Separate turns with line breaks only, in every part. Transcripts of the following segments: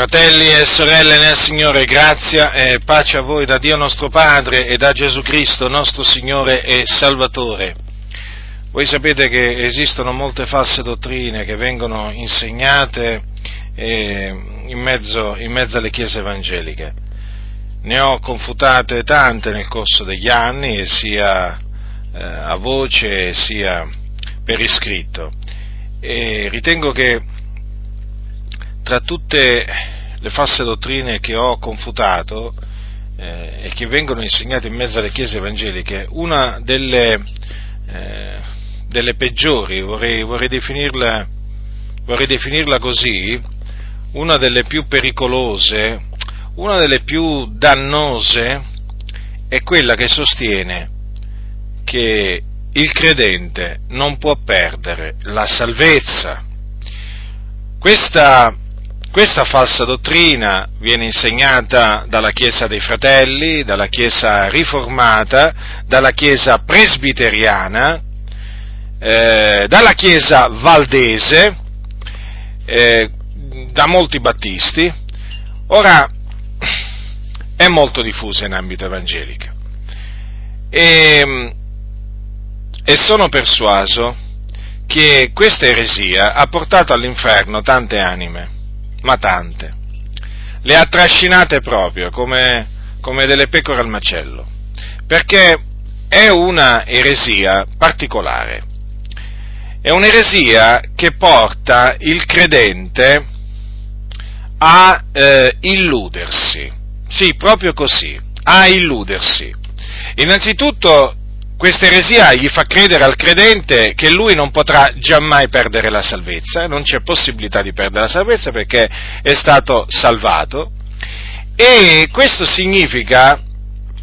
Fratelli e sorelle nel Signore, grazia e pace a voi da Dio nostro Padre e da Gesù Cristo, nostro Signore e Salvatore. Voi sapete che esistono molte false dottrine che vengono insegnate eh, in, mezzo, in mezzo alle chiese evangeliche. Ne ho confutate tante nel corso degli anni, sia eh, a voce sia per iscritto. E ritengo che tra tutte le false dottrine che ho confutato eh, e che vengono insegnate in mezzo alle chiese evangeliche, una delle, eh, delle peggiori, vorrei, vorrei, definirla, vorrei definirla così, una delle più pericolose, una delle più dannose, è quella che sostiene che il credente non può perdere la salvezza. Questa questa falsa dottrina viene insegnata dalla Chiesa dei Fratelli, dalla Chiesa riformata, dalla Chiesa presbiteriana, eh, dalla Chiesa valdese, eh, da molti battisti. Ora, è molto diffusa in ambito evangelico. E, e sono persuaso che questa eresia ha portato all'inferno tante anime ma tante. Le ha trascinate proprio come, come delle pecore al macello, perché è una eresia particolare. È un'eresia che porta il credente a eh, illudersi. Sì, proprio così, a illudersi. Innanzitutto questa eresia gli fa credere al credente che lui non potrà giammai perdere la salvezza, non c'è possibilità di perdere la salvezza perché è stato salvato. E questo significa,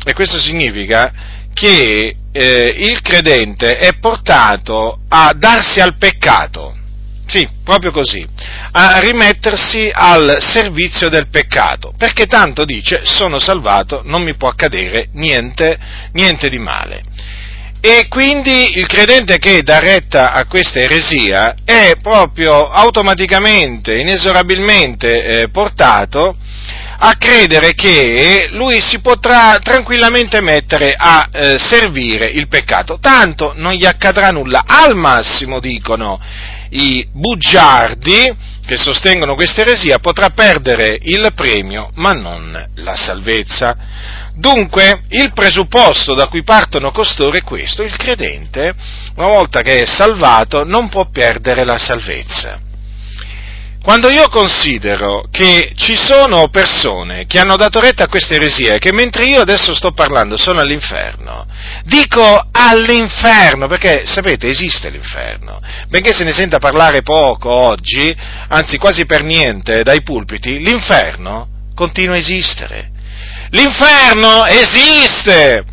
e questo significa che eh, il credente è portato a darsi al peccato, sì, proprio così, a rimettersi al servizio del peccato, perché tanto dice sono salvato, non mi può accadere niente, niente di male. E quindi il credente che dà retta a questa eresia è proprio automaticamente, inesorabilmente eh, portato a credere che lui si potrà tranquillamente mettere a eh, servire il peccato, tanto non gli accadrà nulla. Al massimo, dicono i bugiardi che sostengono questa eresia, potrà perdere il premio, ma non la salvezza. Dunque, il presupposto da cui partono costoro è questo, il credente, una volta che è salvato, non può perdere la salvezza. Quando io considero che ci sono persone che hanno dato retta a questa eresia e che mentre io adesso sto parlando sono all'inferno, dico all'inferno, perché sapete esiste l'inferno, benché se ne senta parlare poco oggi, anzi quasi per niente dai pulpiti, l'inferno continua a esistere. L'inferno esiste!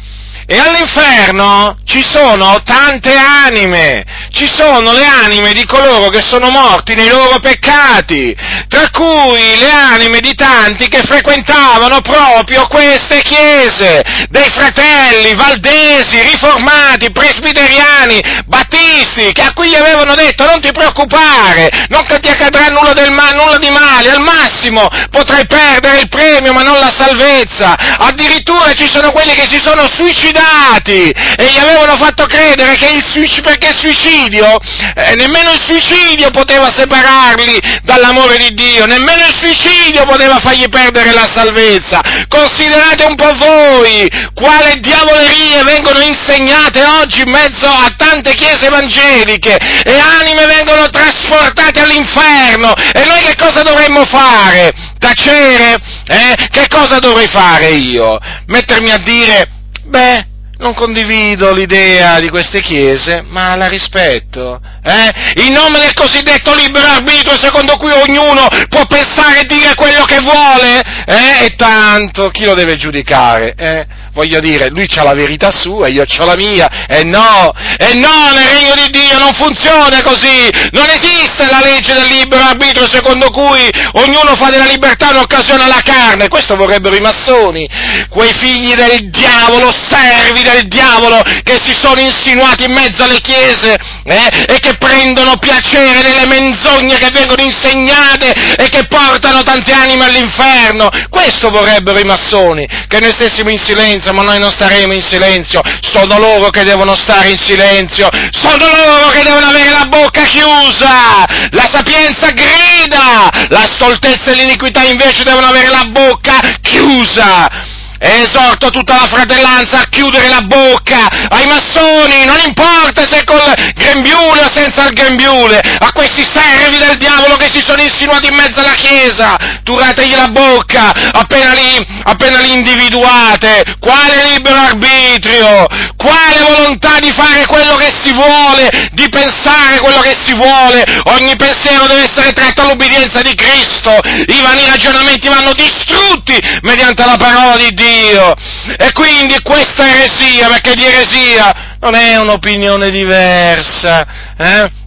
E all'inferno ci sono tante anime, ci sono le anime di coloro che sono morti nei loro peccati, tra cui le anime di tanti che frequentavano proprio queste chiese, dei fratelli valdesi, riformati, presbiteriani, battisti, che a cui gli avevano detto non ti preoccupare, non ti accadrà nulla, ma- nulla di male, al massimo potrai perdere il premio ma non la salvezza, addirittura ci sono quelli che si sono suicidati suicidati e gli avevano fatto credere che il suicidio, perché il suicidio, eh, nemmeno il suicidio poteva separarli dall'amore di Dio, nemmeno il suicidio poteva fargli perdere la salvezza. Considerate un po' voi quale diavolerie vengono insegnate oggi in mezzo a tante chiese evangeliche e anime vengono trasportate all'inferno e noi che cosa dovremmo fare? Tacere? Eh? Che cosa dovrei fare io? Mettermi a dire Beh, non condivido l'idea di queste chiese, ma la rispetto. Eh? In nome del cosiddetto libero arbitrio, secondo cui ognuno può pensare e dire quello che vuole, eh? e tanto chi lo deve giudicare? Eh? Voglio dire, lui ha la verità sua, io ho la mia, e no, e no, nel regno di Dio non funziona così, non esiste la legge del libero arbitrio secondo cui ognuno fa della libertà un'occasione alla carne, questo vorrebbero i massoni, quei figli del diavolo, servi del diavolo, che si sono insinuati in mezzo alle chiese eh, e che prendono piacere nelle menzogne che vengono insegnate e che portano tante anime all'inferno, questo vorrebbero i massoni, che noi stessimo in silenzio, ma noi non staremo in silenzio, sono loro che devono stare in silenzio, sono loro che devono avere la bocca chiusa, la sapienza grida, la stoltezza e l'iniquità invece devono avere la bocca chiusa. E esorto tutta la fratellanza a chiudere la bocca ai massoni, non importa se col grembiule o senza il grembiule, a questi servi del diavolo che si sono insinuati in mezzo alla Chiesa, turategli la bocca appena li, appena li individuate. Quale libero arbitrio? Quale volontà di fare quello che si vuole, di pensare quello che si vuole? Ogni pensiero deve essere tratto all'obbedienza di Cristo, i vani ragionamenti vanno distrutti mediante la parola di Dio. Dio. E quindi questa eresia, perché di eresia non è un'opinione diversa, eh?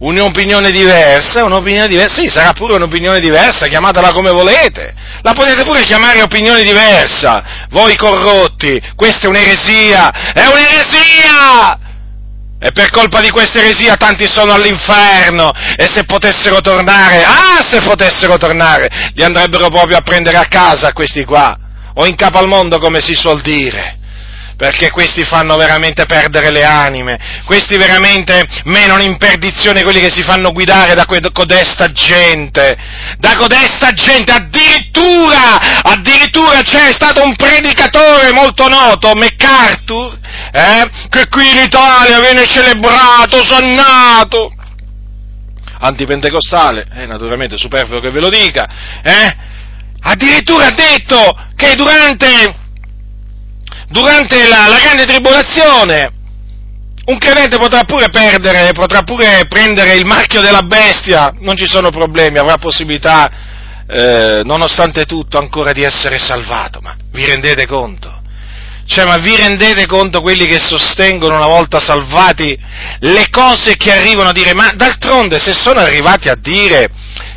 Un'opinione diversa, un'opinione diversa, sì, sarà pure un'opinione diversa, chiamatela come volete, la potete pure chiamare opinione diversa, voi corrotti, questa è un'eresia, è un'eresia! E per colpa di questa eresia tanti sono all'inferno e se potessero tornare, ah se potessero tornare, li andrebbero proprio a prendere a casa questi qua o in capo al mondo come si suol dire perché questi fanno veramente perdere le anime, questi veramente menano in perdizione quelli che si fanno guidare da codesta gente, da codesta gente, addirittura, addirittura c'è stato un predicatore molto noto, MacArthur, eh, che qui in Italia viene celebrato, sannato, antipentecostale, eh, naturalmente superfluo che ve lo dica, eh, addirittura ha detto che durante, durante la, la grande tribolazione un credente potrà pure perdere, potrà pure prendere il marchio della bestia, non ci sono problemi, avrà possibilità, eh, nonostante tutto, ancora di essere salvato, ma vi rendete conto? Cioè, ma vi rendete conto quelli che sostengono una volta salvati le cose che arrivano a dire, ma d'altronde se sono arrivati a dire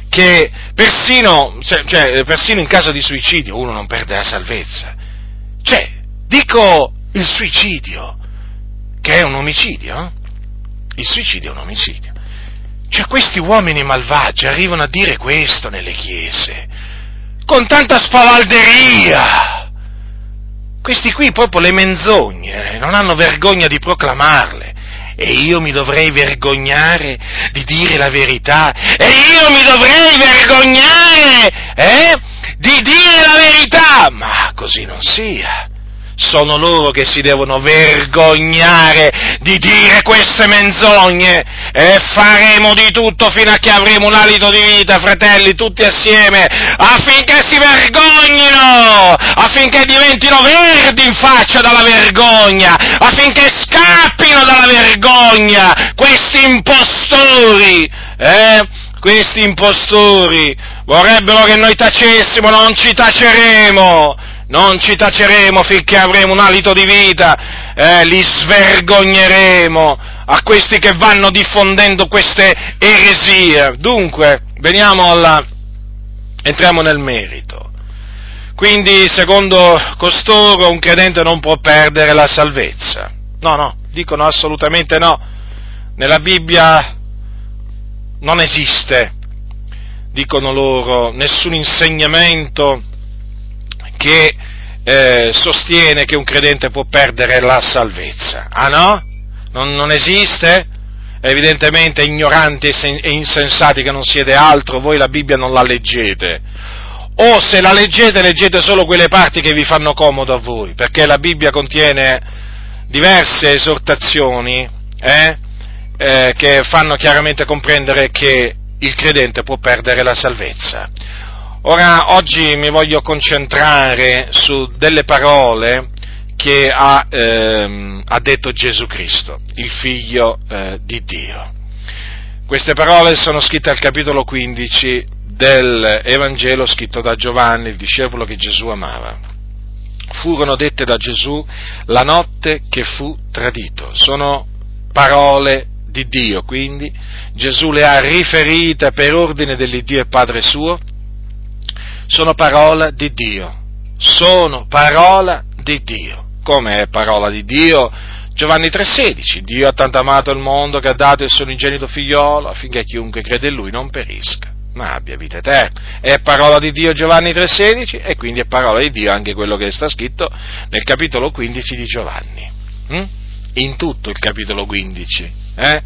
che persino, cioè, persino in caso di suicidio uno non perde la salvezza. Cioè, dico il suicidio, che è un omicidio, eh? il suicidio è un omicidio. Cioè questi uomini malvagi arrivano a dire questo nelle chiese, con tanta spavalderia. Questi qui proprio le menzogne, non hanno vergogna di proclamarle e io mi dovrei vergognare di dire la verità, e io mi dovrei vergognare, eh, di dire la verità, ma così non sia sono loro che si devono vergognare di dire queste menzogne. E faremo di tutto fino a che avremo un alito di vita, fratelli, tutti assieme, affinché si vergognino, affinché diventino verdi in faccia dalla vergogna, affinché scappino dalla vergogna questi impostori, eh? Questi impostori vorrebbero che noi tacessimo, non ci taceremo non ci taceremo finché avremo un alito di vita, eh, li svergogneremo a questi che vanno diffondendo queste eresie. Dunque, veniamo alla, entriamo nel merito. Quindi, secondo costoro, un credente non può perdere la salvezza. No, no, dicono assolutamente no. Nella Bibbia non esiste, dicono loro, nessun insegnamento che eh, sostiene che un credente può perdere la salvezza. Ah no? Non, non esiste? Evidentemente ignoranti e insensati che non siete altro, voi la Bibbia non la leggete. O se la leggete, leggete solo quelle parti che vi fanno comodo a voi, perché la Bibbia contiene diverse esortazioni eh, eh, che fanno chiaramente comprendere che il credente può perdere la salvezza. Ora, oggi mi voglio concentrare su delle parole che ha, ehm, ha detto Gesù Cristo, il figlio eh, di Dio. Queste parole sono scritte al capitolo 15 del Evangelo scritto da Giovanni, il discepolo che Gesù amava. furono dette da Gesù la notte che fu tradito. Sono parole di Dio, quindi Gesù le ha riferite per ordine dell'Iddio e Padre suo, sono parola di Dio, sono parola di Dio. Come è parola di Dio? Giovanni 3,16, Dio ha tanto amato il mondo che ha dato il suo unigenito figliolo affinché chiunque crede in lui non perisca, ma abbia vita eterna. È parola di Dio Giovanni 3,16 e quindi è parola di Dio anche quello che sta scritto nel capitolo 15 di Giovanni. Hm? In tutto il capitolo 15. Eh?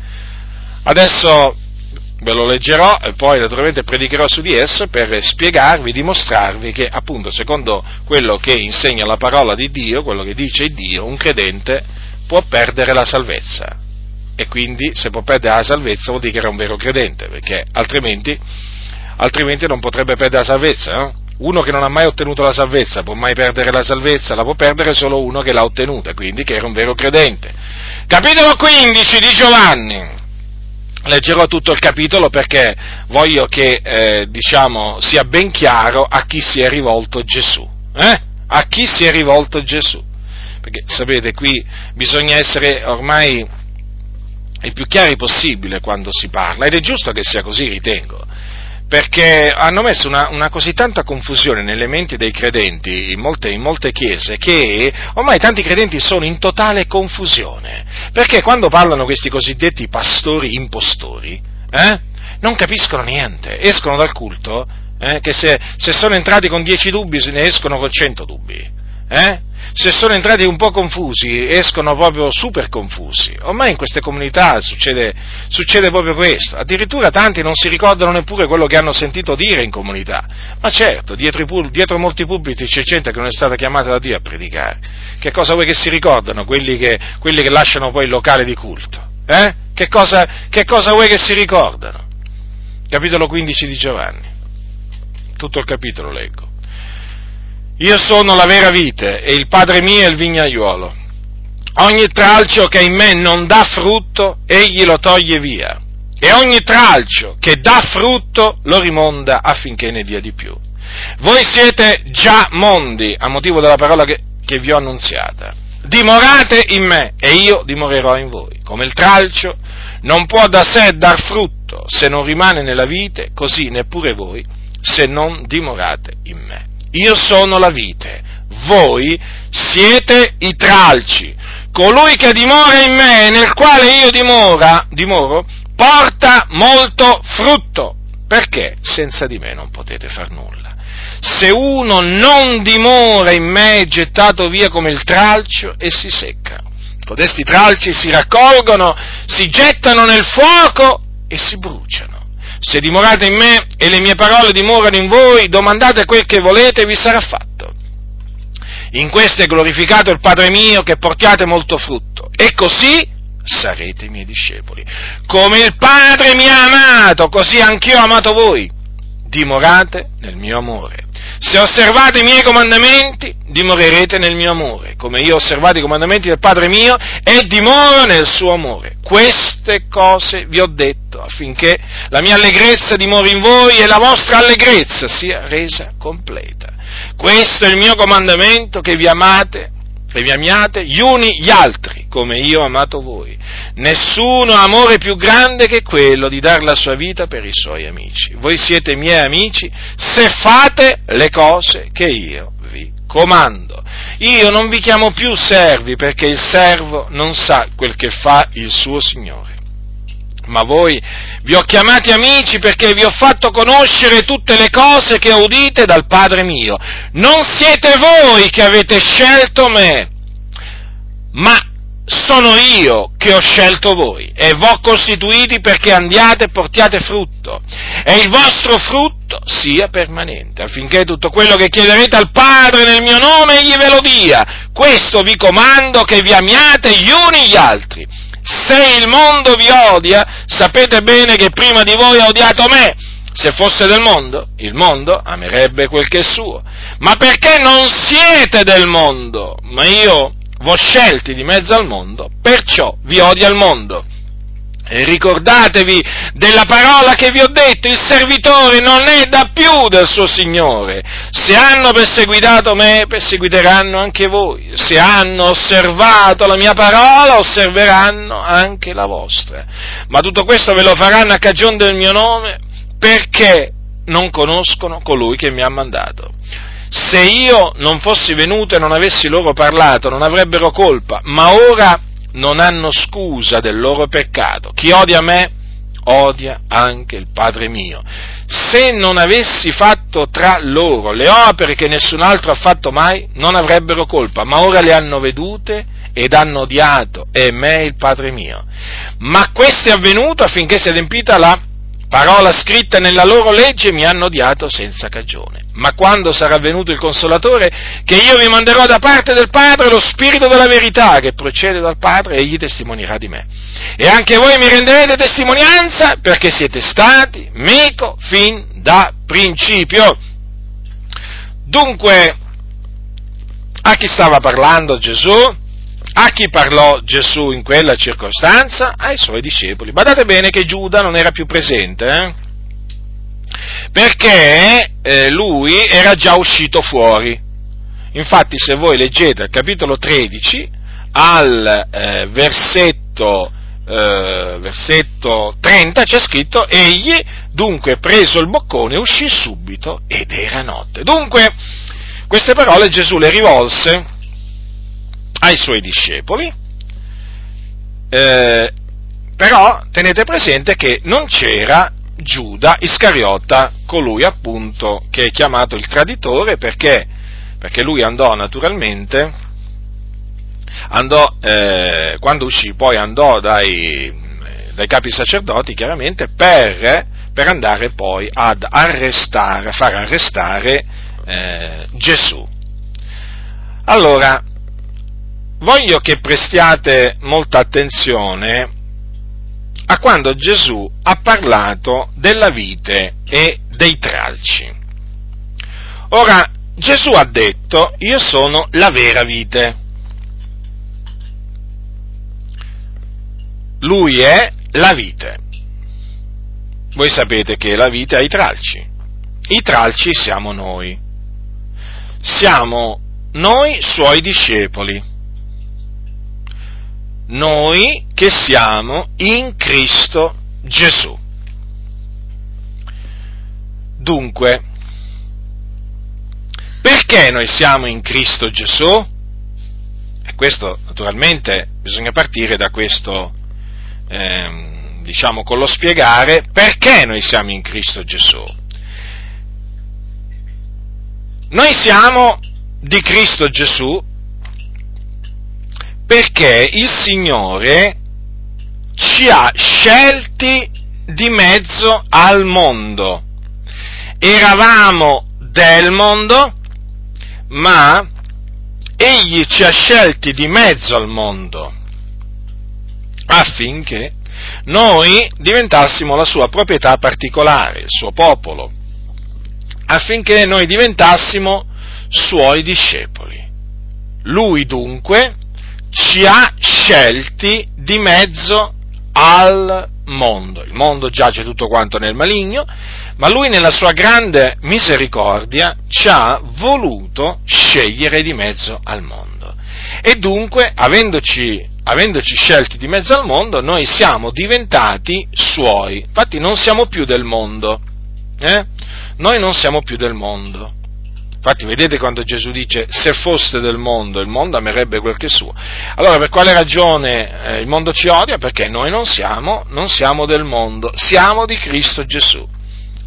Adesso ve lo leggerò e poi naturalmente predicherò su di esso per spiegarvi, dimostrarvi che appunto secondo quello che insegna la parola di Dio, quello che dice Dio, un credente può perdere la salvezza. E quindi se può perdere la salvezza vuol dire che era un vero credente, perché altrimenti, altrimenti non potrebbe perdere la salvezza. No? Uno che non ha mai ottenuto la salvezza può mai perdere la salvezza, la può perdere solo uno che l'ha ottenuta, quindi che era un vero credente. Capitolo 15 di Giovanni leggerò tutto il capitolo perché voglio che eh, diciamo, sia ben chiaro a chi si è rivolto Gesù. Eh? A chi si è rivolto Gesù. Perché sapete, qui bisogna essere ormai il più chiari possibile quando si parla ed è giusto che sia così, ritengo perché hanno messo una, una, così tanta confusione nelle menti dei credenti in molte, in molte, chiese che ormai tanti credenti sono in totale confusione, perché quando parlano questi cosiddetti pastori impostori, eh, non capiscono niente, escono dal culto eh, che se, se, sono entrati con dieci dubbi ne escono con cento dubbi. Eh? se sono entrati un po' confusi, escono proprio super confusi. Ormai in queste comunità succede, succede, proprio questo. Addirittura tanti non si ricordano neppure quello che hanno sentito dire in comunità. Ma certo, dietro, i, dietro molti pubblici c'è gente che non è stata chiamata da Dio a predicare. Che cosa vuoi che si ricordano quelli che, quelli che lasciano poi il locale di culto? Eh? Che, cosa, che cosa vuoi che si ricordano? Capitolo 15 di Giovanni. Tutto il capitolo leggo. Io sono la vera vite e il Padre mio è il vignaiuolo. Ogni tralcio che in me non dà frutto, egli lo toglie via. E ogni tralcio che dà frutto lo rimonda affinché ne dia di più. Voi siete già mondi a motivo della parola che, che vi ho annunziata. Dimorate in me e io dimorerò in voi. Come il tralcio non può da sé dar frutto se non rimane nella vite, così neppure voi se non dimorate in me. Io sono la vite, voi siete i tralci. Colui che dimora in me nel quale io dimora, dimoro, porta molto frutto. Perché senza di me non potete far nulla? Se uno non dimora in me è gettato via come il tralcio e si secca. Codesti tralci si raccolgono, si gettano nel fuoco e si bruciano. Se dimorate in me e le mie parole dimorano in voi, domandate quel che volete e vi sarà fatto. In questo è glorificato il Padre mio che portiate molto frutto. E così sarete miei discepoli. Come il Padre mi ha amato, così anch'io ho amato voi. Dimorate nel mio amore. Se osservate i miei comandamenti, dimorerete nel mio amore, come io ho osservato i comandamenti del Padre mio e dimoro nel suo amore. Queste cose vi ho detto affinché la mia allegrezza dimori in voi e la vostra allegrezza sia resa completa. Questo è il mio comandamento, che vi amate e vi amiate gli uni gli altri, come io ho amato voi. Nessuno ha amore più grande che quello di dar la sua vita per i suoi amici. Voi siete miei amici se fate le cose che io vi comando. Io non vi chiamo più servi perché il servo non sa quel che fa il suo Signore. Ma voi vi ho chiamati amici perché vi ho fatto conoscere tutte le cose che udite dal Padre mio. Non siete voi che avete scelto me, ma sono io che ho scelto voi e vi ho costituiti perché andiate e portiate frutto e il vostro frutto sia permanente, affinché tutto quello che chiederete al Padre nel mio nome egli ve lo dia. Questo vi comando che vi amiate gli uni gli altri. Se il mondo vi odia, sapete bene che prima di voi ha odiato me. Se fosse del mondo, il mondo amerebbe quel che è suo. Ma perché non siete del mondo, ma io v'ho scelti di mezzo al mondo, perciò vi odia il mondo. Ricordatevi della parola che vi ho detto, il servitore non è da più del suo Signore. Se hanno perseguitato me, perseguiteranno anche voi. Se hanno osservato la mia parola, osserveranno anche la vostra. Ma tutto questo ve lo faranno a cagione del mio nome, perché non conoscono colui che mi ha mandato. Se io non fossi venuto e non avessi loro parlato, non avrebbero colpa, ma ora non hanno scusa del loro peccato. Chi odia me, odia anche il Padre mio. Se non avessi fatto tra loro le opere che nessun altro ha fatto mai, non avrebbero colpa, ma ora le hanno vedute ed hanno odiato e me il Padre mio. Ma questo è avvenuto affinché sia adempita la parola scritta nella loro legge mi hanno odiato senza cagione. Ma quando sarà venuto il Consolatore, che io vi manderò da parte del Padre, lo Spirito della verità che procede dal Padre, egli testimonierà di me. E anche voi mi renderete testimonianza perché siete stati meco fin da principio. Dunque, a chi stava parlando Gesù? A chi parlò Gesù in quella circostanza? Ai suoi discepoli. Badate bene che Giuda non era più presente, eh? perché eh, lui era già uscito fuori. Infatti se voi leggete il capitolo 13 al eh, versetto, eh, versetto 30 c'è scritto egli dunque preso il boccone uscì subito ed era notte. Dunque queste parole Gesù le rivolse ai suoi discepoli, eh, però tenete presente che non c'era Giuda Iscariota, colui appunto che è chiamato il traditore perché, perché lui andò naturalmente, andò, eh, quando uscì poi andò dai, dai capi sacerdoti chiaramente per, per, andare poi ad arrestare, far arrestare eh, Gesù. Allora, voglio che prestiate molta attenzione a quando Gesù ha parlato della vite e dei tralci. Ora, Gesù ha detto, io sono la vera vite. Lui è la vite. Voi sapete che la vite ha i tralci. I tralci siamo noi. Siamo noi suoi discepoli noi che siamo in Cristo Gesù. Dunque, perché noi siamo in Cristo Gesù? E questo naturalmente bisogna partire da questo, eh, diciamo, con lo spiegare perché noi siamo in Cristo Gesù. Noi siamo di Cristo Gesù perché il Signore ci ha scelti di mezzo al mondo. Eravamo del mondo, ma Egli ci ha scelti di mezzo al mondo affinché noi diventassimo la sua proprietà particolare, il suo popolo, affinché noi diventassimo suoi discepoli. Lui dunque ci ha scelti di mezzo al mondo. Il mondo giace tutto quanto nel maligno, ma lui nella sua grande misericordia ci ha voluto scegliere di mezzo al mondo. E dunque, avendoci, avendoci scelti di mezzo al mondo, noi siamo diventati suoi. Infatti non siamo più del mondo. Eh? Noi non siamo più del mondo. Infatti vedete quando Gesù dice se foste del mondo, il mondo amerebbe quel che è suo. Allora per quale ragione eh, il mondo ci odia? Perché noi non siamo, non siamo del mondo, siamo di Cristo Gesù.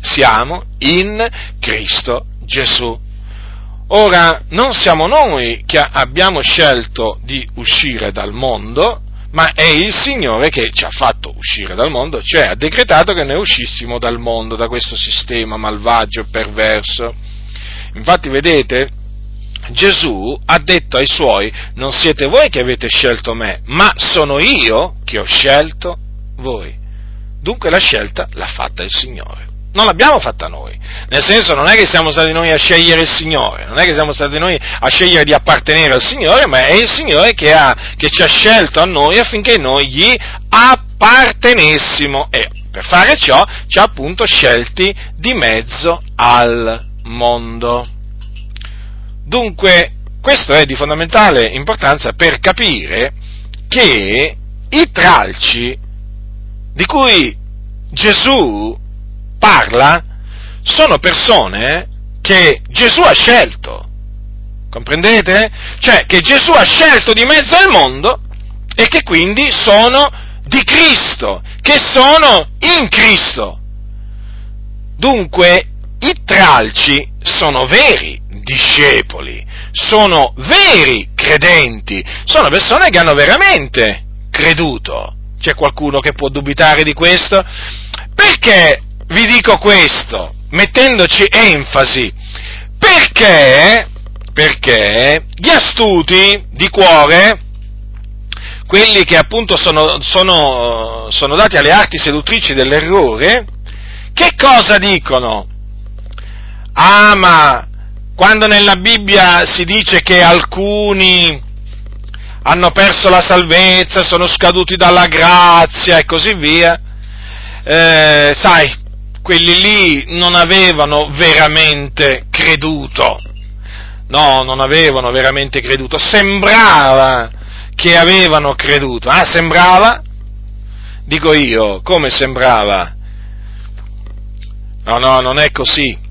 Siamo in Cristo Gesù. Ora, non siamo noi che abbiamo scelto di uscire dal mondo, ma è il Signore che ci ha fatto uscire dal mondo, cioè ha decretato che noi uscissimo dal mondo, da questo sistema malvagio e perverso. Infatti, vedete, Gesù ha detto ai suoi, non siete voi che avete scelto me, ma sono io che ho scelto voi. Dunque la scelta l'ha fatta il Signore. Non l'abbiamo fatta noi, nel senso non è che siamo stati noi a scegliere il Signore, non è che siamo stati noi a scegliere di appartenere al Signore, ma è il Signore che, ha, che ci ha scelto a noi affinché noi gli appartenessimo e per fare ciò ci ha appunto scelti di mezzo al mondo. Dunque, questo è di fondamentale importanza per capire che i tralci di cui Gesù parla sono persone che Gesù ha scelto. Comprendete? Cioè che Gesù ha scelto di mezzo al mondo e che quindi sono di Cristo, che sono in Cristo. Dunque i tralci sono veri discepoli, sono veri credenti, sono persone che hanno veramente creduto. C'è qualcuno che può dubitare di questo? Perché vi dico questo, mettendoci enfasi? Perché, perché gli astuti di cuore, quelli che appunto sono, sono, sono dati alle arti seduttrici dell'errore, che cosa dicono? Ah, ma quando nella Bibbia si dice che alcuni hanno perso la salvezza, sono scaduti dalla grazia e così via, eh, sai, quelli lì non avevano veramente creduto. No, non avevano veramente creduto. Sembrava che avevano creduto. Ah, sembrava? Dico io, come sembrava? No, no, non è così.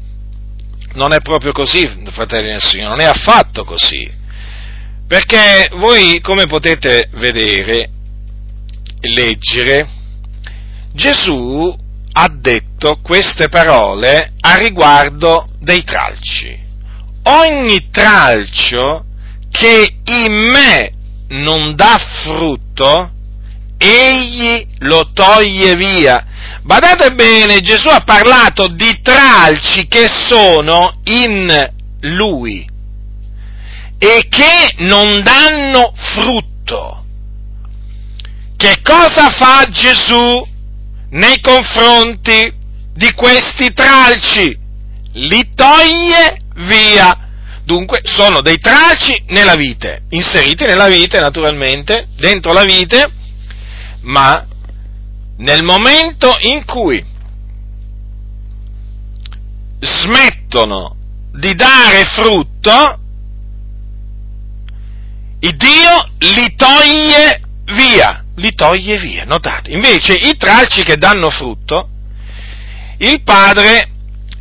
Non è proprio così, fratelli del Signore, non è affatto così. Perché voi, come potete vedere e leggere, Gesù ha detto queste parole a riguardo dei tralci. Ogni tralcio che in me non dà frutto, egli lo toglie via. Badate bene, Gesù ha parlato di tralci che sono in lui e che non danno frutto. Che cosa fa Gesù nei confronti di questi tralci? Li toglie via. Dunque sono dei tralci nella vite, inseriti nella vite naturalmente, dentro la vite, ma nel momento in cui smettono di dare frutto, il Dio li toglie via, li toglie via, notate. Invece i tralci che danno frutto, il Padre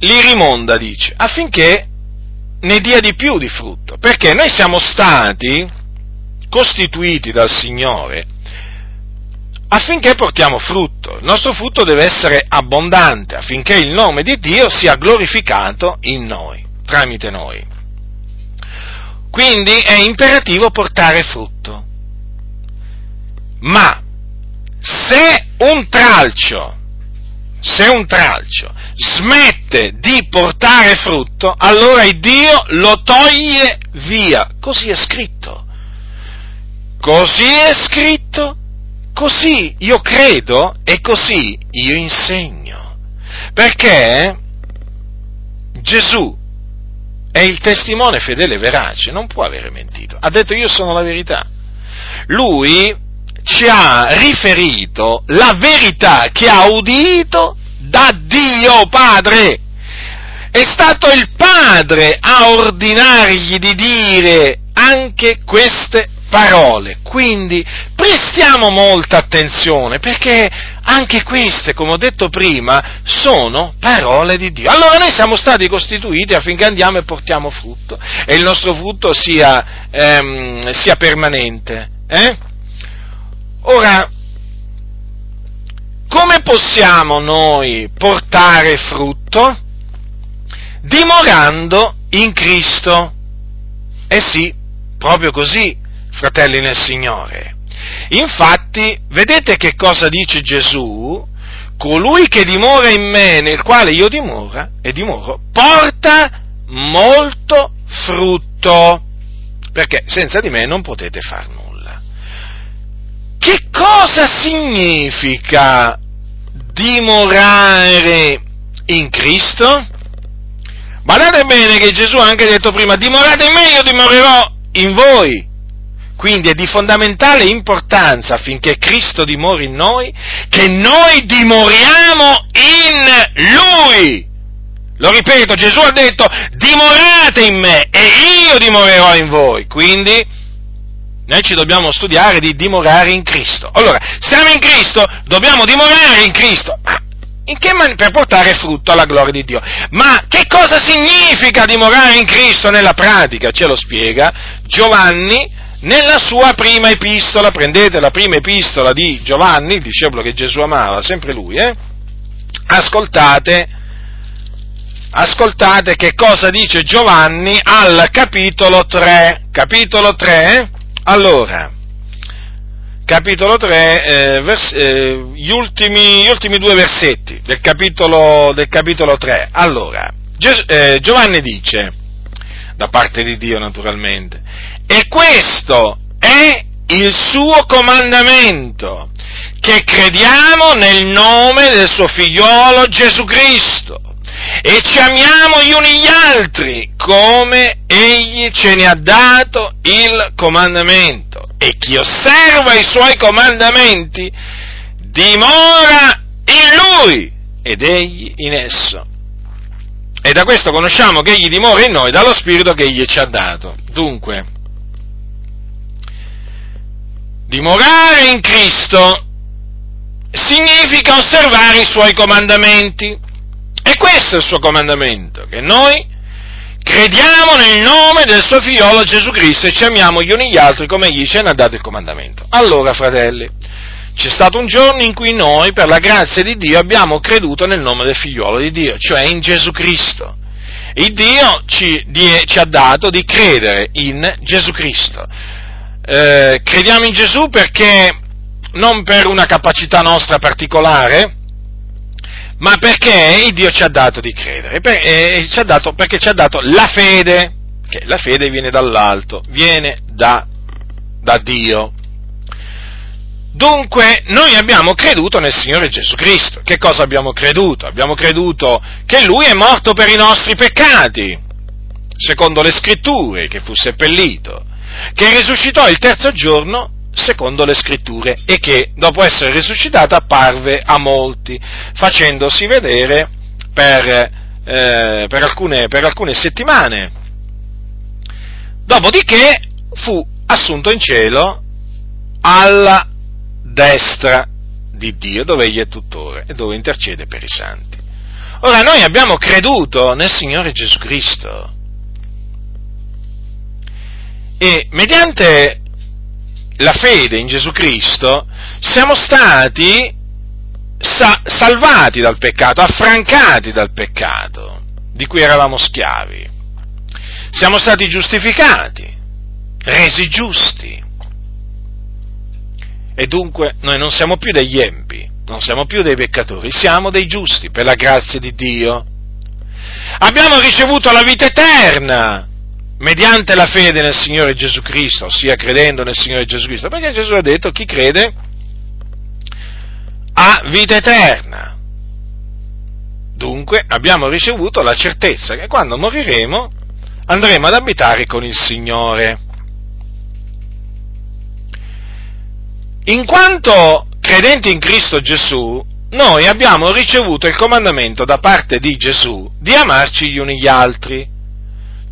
li rimonda, dice, affinché ne dia di più di frutto, perché noi siamo stati costituiti dal Signore affinché portiamo frutto. Il nostro frutto deve essere abbondante affinché il nome di Dio sia glorificato in noi, tramite noi. Quindi è imperativo portare frutto. Ma se un tralcio, se un tralcio smette di portare frutto, allora il Dio lo toglie via. Così è scritto. Così è scritto, così io credo e così io insegno. Perché Gesù è il testimone fedele e verace, non può avere mentito. Ha detto io sono la verità. Lui ci ha riferito la verità che ha udito da Dio Padre. È stato il Padre a ordinargli di dire anche queste parole. Quindi prestiamo molta attenzione perché anche queste, come ho detto prima, sono parole di Dio. Allora noi siamo stati costituiti affinché andiamo e portiamo frutto e il nostro frutto sia, ehm, sia permanente. Eh? Ora, come possiamo noi portare frutto? Dimorando in Cristo. Eh sì, proprio così, fratelli nel Signore. Infatti, vedete che cosa dice Gesù? Colui che dimora in me, nel quale io dimora e dimoro, porta molto frutto, perché senza di me non potete far nulla. Che cosa significa dimorare in Cristo? Guardate bene che Gesù ha anche detto prima, dimorate in me, io dimorerò in voi. Quindi è di fondamentale importanza affinché Cristo dimori in noi, che noi dimoriamo in Lui. Lo ripeto, Gesù ha detto, dimorate in me e io dimorerò in voi. Quindi noi ci dobbiamo studiare di dimorare in Cristo. Allora, siamo in Cristo, dobbiamo dimorare in Cristo. In che man- per portare frutto alla gloria di Dio. Ma che cosa significa dimorare in Cristo nella pratica? Ce lo spiega Giovanni nella sua prima epistola. Prendete la prima epistola di Giovanni, il discepolo che Gesù amava, sempre lui, eh? Ascoltate, ascoltate che cosa dice Giovanni al capitolo 3. Capitolo 3? Allora, capitolo 3, eh, vers- eh, gli, ultimi, gli, ultimi, due versetti del capitolo, del capitolo 3. Allora, Ges- eh, Giovanni dice, da parte di Dio naturalmente, e questo è il suo comandamento, che crediamo nel nome del suo figliolo Gesù Cristo e ci amiamo gli uni gli altri come egli ce ne ha dato il comandamento. E chi osserva i suoi comandamenti dimora in lui ed egli in esso. E da questo conosciamo che egli dimora in noi dallo spirito che egli ci ha dato. Dunque, dimorare in Cristo significa osservare i suoi comandamenti. E questo è il suo comandamento, che noi crediamo nel nome del suo figliolo Gesù Cristo e ci amiamo gli uni gli altri come egli ce ne ha dato il comandamento. Allora, fratelli, c'è stato un giorno in cui noi, per la grazia di Dio, abbiamo creduto nel nome del figliolo di Dio, cioè in Gesù Cristo. Il Dio ci, ci ha dato di credere in Gesù Cristo. Eh, crediamo in Gesù perché non per una capacità nostra particolare, ma perché Dio ci ha dato di credere, e ci dato, perché ci ha dato la fede, che la fede viene dall'alto, viene da, da Dio. Dunque, noi abbiamo creduto nel Signore Gesù Cristo. Che cosa abbiamo creduto? Abbiamo creduto che Lui è morto per i nostri peccati, secondo le scritture, che fu seppellito, che risuscitò il terzo giorno secondo le scritture e che dopo essere risuscitata apparve a molti, facendosi vedere per, eh, per, alcune, per alcune settimane. Dopodiché fu assunto in cielo alla destra di Dio, dove egli è tuttora e dove intercede per i santi. Ora noi abbiamo creduto nel Signore Gesù Cristo e mediante la fede in Gesù Cristo, siamo stati sa- salvati dal peccato, affrancati dal peccato di cui eravamo schiavi. Siamo stati giustificati, resi giusti. E dunque noi non siamo più degli empi, non siamo più dei peccatori, siamo dei giusti per la grazia di Dio. Abbiamo ricevuto la vita eterna mediante la fede nel Signore Gesù Cristo, ossia credendo nel Signore Gesù Cristo, perché Gesù ha detto chi crede ha vita eterna. Dunque abbiamo ricevuto la certezza che quando moriremo andremo ad abitare con il Signore. In quanto credenti in Cristo Gesù, noi abbiamo ricevuto il comandamento da parte di Gesù di amarci gli uni gli altri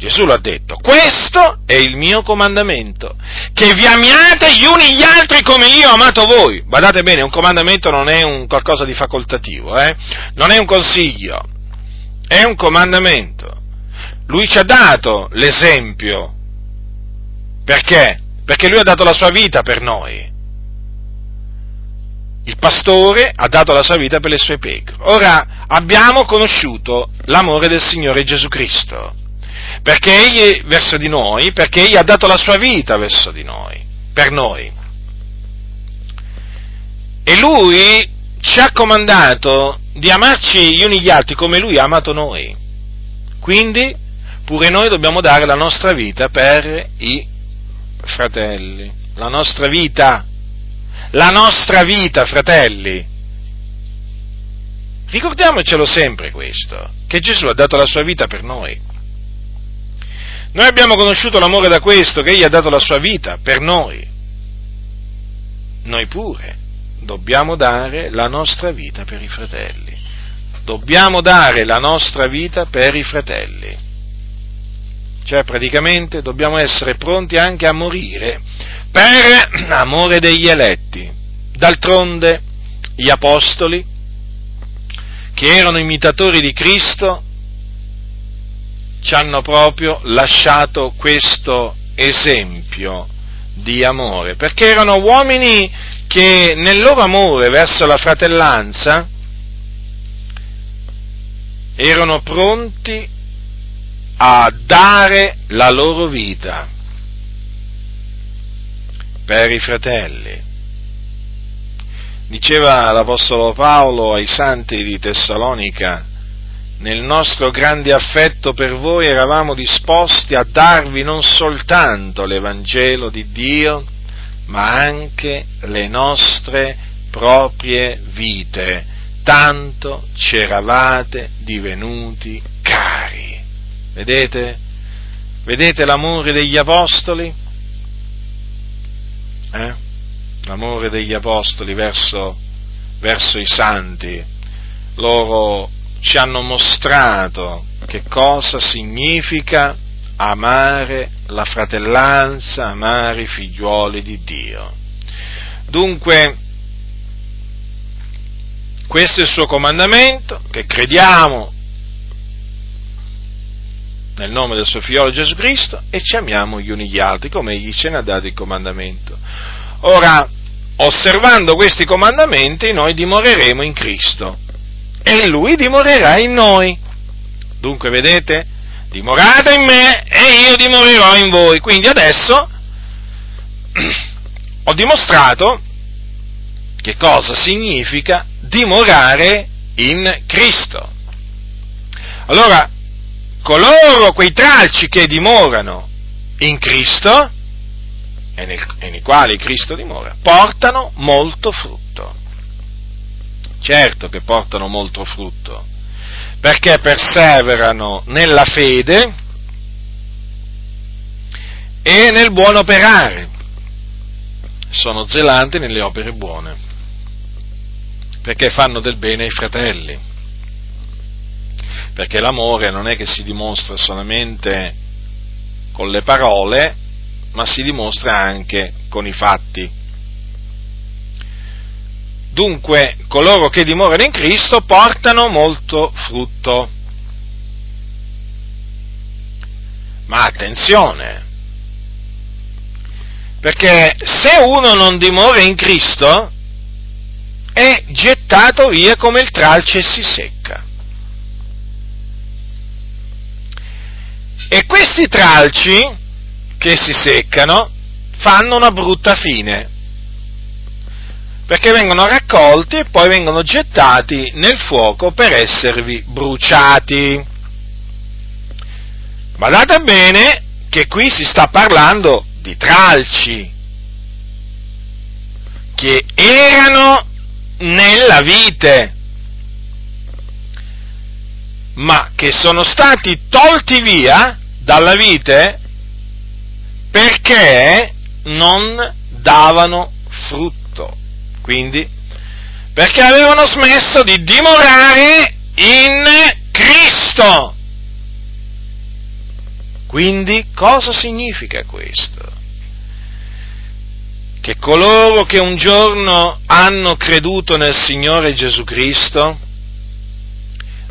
Gesù l'ha detto, questo è il mio comandamento, che vi amiate gli uni gli altri come io ho amato voi. Guardate bene, un comandamento non è un qualcosa di facoltativo, eh? non è un consiglio, è un comandamento. Lui ci ha dato l'esempio. Perché? Perché lui ha dato la sua vita per noi. Il pastore ha dato la sua vita per le sue pecore. Ora abbiamo conosciuto l'amore del Signore Gesù Cristo perché egli verso di noi, perché egli ha dato la sua vita verso di noi, per noi. E lui ci ha comandato di amarci gli uni gli altri come lui ha amato noi. Quindi pure noi dobbiamo dare la nostra vita per i fratelli, la nostra vita, la nostra vita, fratelli. Ricordiamocelo sempre questo, che Gesù ha dato la sua vita per noi. Noi abbiamo conosciuto l'amore da questo, che Egli ha dato la sua vita per noi. Noi pure dobbiamo dare la nostra vita per i fratelli. Dobbiamo dare la nostra vita per i fratelli. Cioè praticamente dobbiamo essere pronti anche a morire per amore degli eletti. D'altronde gli apostoli, che erano imitatori di Cristo, ci hanno proprio lasciato questo esempio di amore, perché erano uomini che nel loro amore verso la fratellanza erano pronti a dare la loro vita per i fratelli. Diceva l'Apostolo Paolo ai santi di Tessalonica, nel nostro grande affetto per voi eravamo disposti a darvi non soltanto l'Evangelo di Dio, ma anche le nostre proprie vite, tanto ci eravate divenuti cari. Vedete? Vedete l'amore degli apostoli? Eh? L'amore degli apostoli verso, verso i santi. Loro ci hanno mostrato che cosa significa amare la fratellanza, amare i figliuoli di Dio. Dunque, questo è il suo comandamento, che crediamo nel nome del suo figliolo Gesù Cristo e ci amiamo gli uni gli altri, come egli ce ne ha dato il comandamento. Ora, osservando questi comandamenti, noi dimoreremo in Cristo e Lui dimorerà in noi. Dunque, vedete? Dimorate in me e io dimorerò in voi. Quindi adesso ho dimostrato che cosa significa dimorare in Cristo. Allora, coloro, quei tralci che dimorano in Cristo, e, e nei quali Cristo dimora, portano molto frutto. Certo che portano molto frutto, perché perseverano nella fede e nel buon operare, sono zelanti nelle opere buone, perché fanno del bene ai fratelli, perché l'amore non è che si dimostra solamente con le parole, ma si dimostra anche con i fatti. Dunque, coloro che dimorano in Cristo portano molto frutto. Ma attenzione, perché se uno non dimora in Cristo, è gettato via come il tralce si secca. E questi tralci che si seccano fanno una brutta fine perché vengono raccolti e poi vengono gettati nel fuoco per esservi bruciati. Guardate bene che qui si sta parlando di tralci che erano nella vite, ma che sono stati tolti via dalla vite perché non davano frutto. Quindi, perché avevano smesso di dimorare in Cristo. Quindi, cosa significa questo? Che coloro che un giorno hanno creduto nel Signore Gesù Cristo,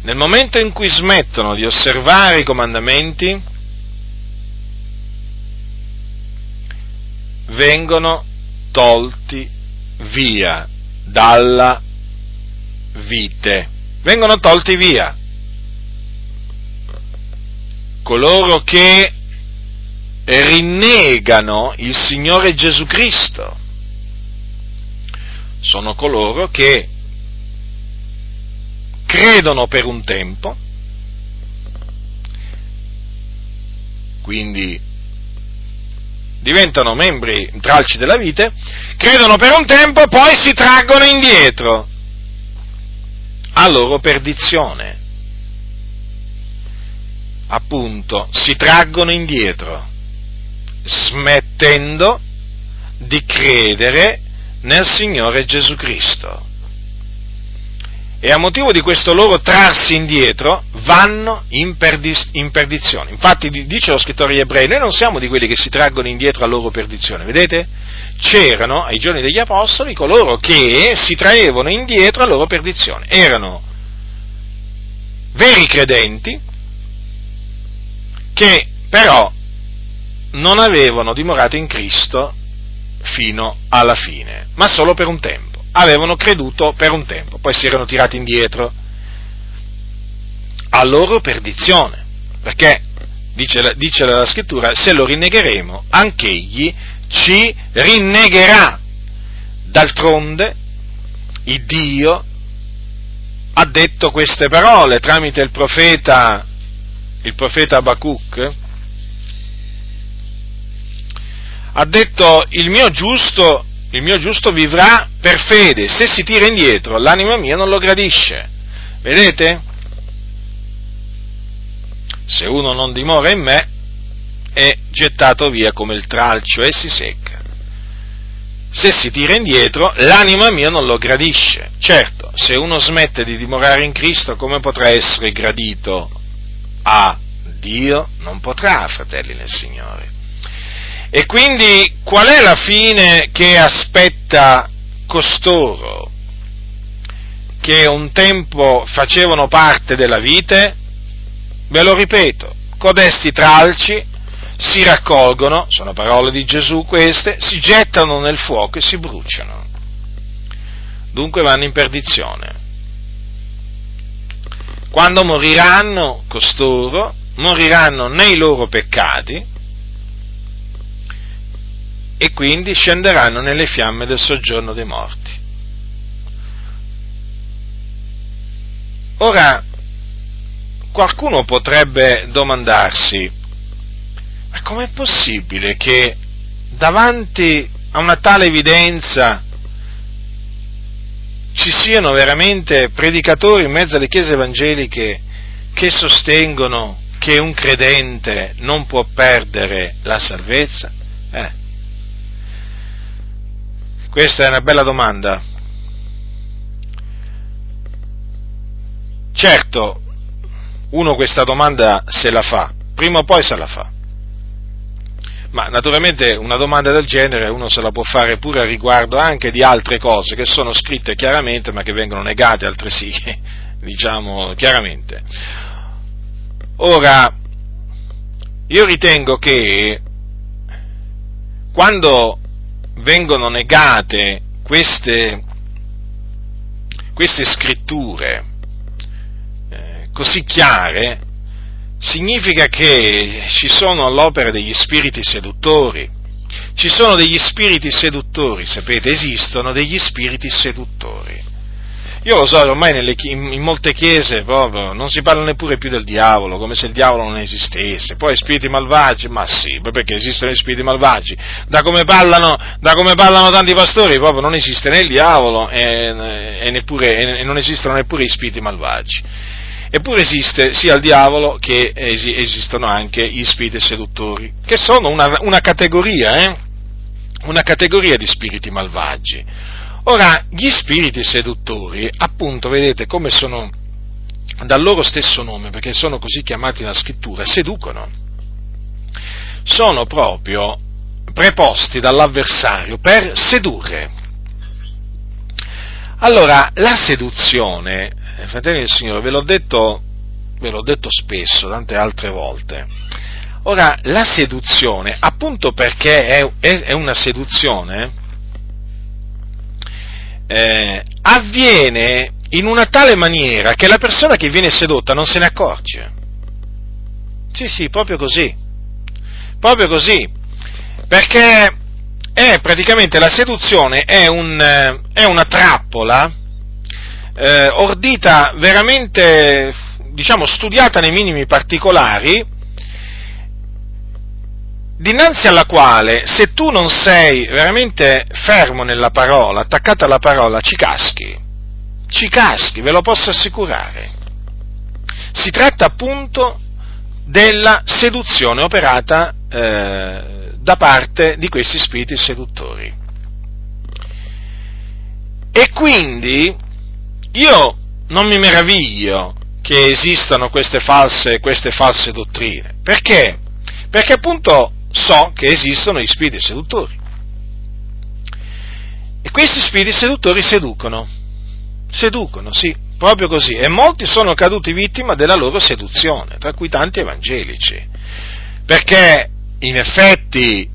nel momento in cui smettono di osservare i comandamenti, vengono tolti via dalla vite, vengono tolti via. Coloro che rinnegano il Signore Gesù Cristo sono coloro che credono per un tempo, quindi diventano membri tralci della vite, credono per un tempo poi si traggono indietro a loro perdizione. appunto si traggono indietro, smettendo di credere nel Signore Gesù Cristo. E a motivo di questo loro trarsi indietro vanno in, perdis- in perdizione. Infatti dice lo scrittore ebrei, noi non siamo di quelli che si traggono indietro a loro perdizione, vedete? C'erano ai giorni degli apostoli coloro che si traevano indietro a loro perdizione. Erano veri credenti che però non avevano dimorato in Cristo fino alla fine, ma solo per un tempo. Avevano creduto per un tempo, poi si erano tirati indietro a loro perdizione, perché dice, dice la scrittura, se lo rinnegheremo, anch'egli ci rinnegherà. D'altronde, il Dio ha detto queste parole tramite il profeta, il profeta Abacuc, ha detto il mio giusto, il mio giusto vivrà per fede, se si tira indietro l'anima mia non lo gradisce. Vedete? Se uno non dimora in me è gettato via come il tralcio e si secca. Se si tira indietro l'anima mia non lo gradisce. Certo, se uno smette di dimorare in Cristo come potrà essere gradito a Dio? Non potrà, fratelli nel Signore. E quindi qual è la fine che aspetta costoro che un tempo facevano parte della vite? Ve lo ripeto, codesti tralci si raccolgono, sono parole di Gesù queste, si gettano nel fuoco e si bruciano. Dunque vanno in perdizione. Quando moriranno costoro, moriranno nei loro peccati, e quindi scenderanno nelle fiamme del soggiorno dei morti. Ora, qualcuno potrebbe domandarsi, ma com'è possibile che davanti a una tale evidenza ci siano veramente predicatori in mezzo alle chiese evangeliche che sostengono che un credente non può perdere la salvezza? Eh, questa è una bella domanda. Certo, uno questa domanda se la fa, prima o poi se la fa. Ma naturalmente una domanda del genere uno se la può fare pure a riguardo anche di altre cose che sono scritte chiaramente ma che vengono negate altresì, diciamo chiaramente. Ora, io ritengo che quando vengono negate queste, queste scritture eh, così chiare, significa che ci sono all'opera degli spiriti seduttori. Ci sono degli spiriti seduttori, sapete, esistono degli spiriti seduttori. Io lo so, ormai nelle, in, in, molte chiese proprio non si parla neppure più del diavolo, come se il diavolo non esistesse. Poi spiriti malvagi, ma sì, perché esistono gli spiriti malvagi. Da come parlano, da come parlano tanti pastori, proprio non esiste né il diavolo e, e, neppure, e non esistono neppure gli spiriti malvagi. Eppure esiste sia il diavolo che esistono anche gli spiriti seduttori, che sono una, una categoria, eh? una categoria di spiriti malvagi. Ora, gli spiriti seduttori, appunto, vedete come sono dal loro stesso nome, perché sono così chiamati nella scrittura, seducono. Sono proprio preposti dall'avversario per sedurre. Allora, la seduzione, eh, fratelli del Signore, ve l'ho detto, ve l'ho detto spesso, tante altre volte. Ora, la seduzione, appunto perché è, è, è una seduzione, eh, avviene in una tale maniera che la persona che viene sedotta non se ne accorge. Sì, sì, proprio così. Proprio così. Perché è praticamente la seduzione è, un, è una trappola eh, ordita veramente, diciamo, studiata nei minimi particolari dinanzi alla quale se tu non sei veramente fermo nella parola, attaccato alla parola, ci caschi, ci caschi, ve lo posso assicurare. Si tratta appunto della seduzione operata eh, da parte di questi spiriti seduttori. E quindi io non mi meraviglio che esistano queste false, queste false dottrine. Perché? Perché appunto so che esistono gli spiriti seduttori. E questi spiriti seduttori seducono. Seducono, sì, proprio così. E molti sono caduti vittima della loro seduzione, tra cui tanti evangelici. Perché in effetti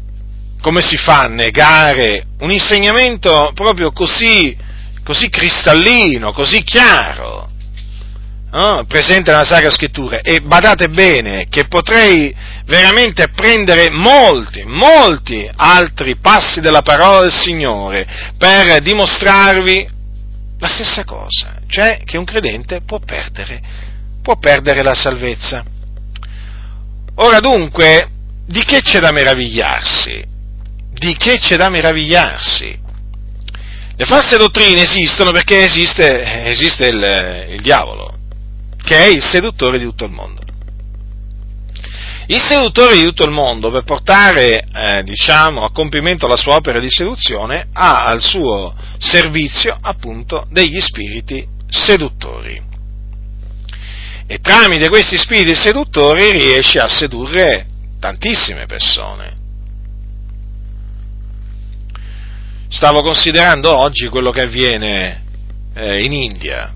come si fa a negare un insegnamento proprio così, così cristallino, così chiaro, no? presente nella Sacra Scrittura? E badate bene che potrei veramente prendere molti, molti altri passi della parola del Signore per dimostrarvi la stessa cosa, cioè che un credente può perdere, può perdere la salvezza. Ora dunque, di che c'è da meravigliarsi? Di che c'è da meravigliarsi? Le false dottrine esistono perché esiste, esiste il, il diavolo, che è il seduttore di tutto il mondo. Il seduttore di tutto il mondo, per portare eh, diciamo, a compimento la sua opera di seduzione, ha al suo servizio appunto degli spiriti seduttori. E tramite questi spiriti seduttori riesce a sedurre tantissime persone. Stavo considerando oggi quello che avviene eh, in India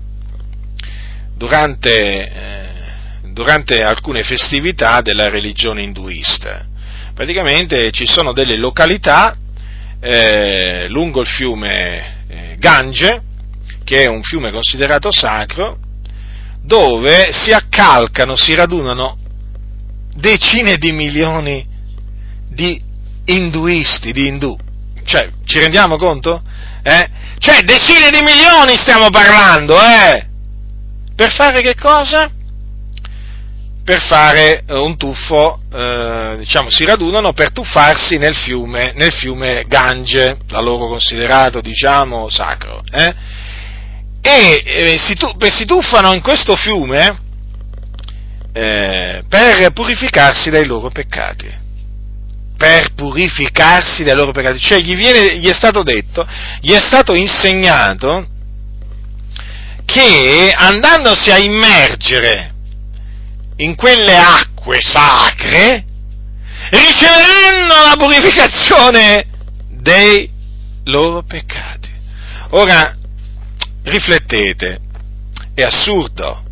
durante, eh, durante alcune festività della religione induista. Praticamente ci sono delle località eh, lungo il fiume eh, Gange, che è un fiume considerato sacro, dove si accalcano, si radunano decine di milioni di induisti, di indù. Cioè, ci rendiamo conto? Eh? Cioè, decine di milioni stiamo parlando, eh? Per fare che cosa? Per fare eh, un tuffo, eh, diciamo, si radunano per tuffarsi nel fiume, nel fiume Gange, da loro considerato, diciamo, sacro. Eh? E eh, si, tu, si tuffano in questo fiume eh, per purificarsi dai loro peccati. Per purificarsi dai loro peccati. Cioè gli, viene, gli è stato detto, gli è stato insegnato che andandosi a immergere in quelle acque sacre, riceveranno la purificazione dei loro peccati. Ora, riflettete, è assurdo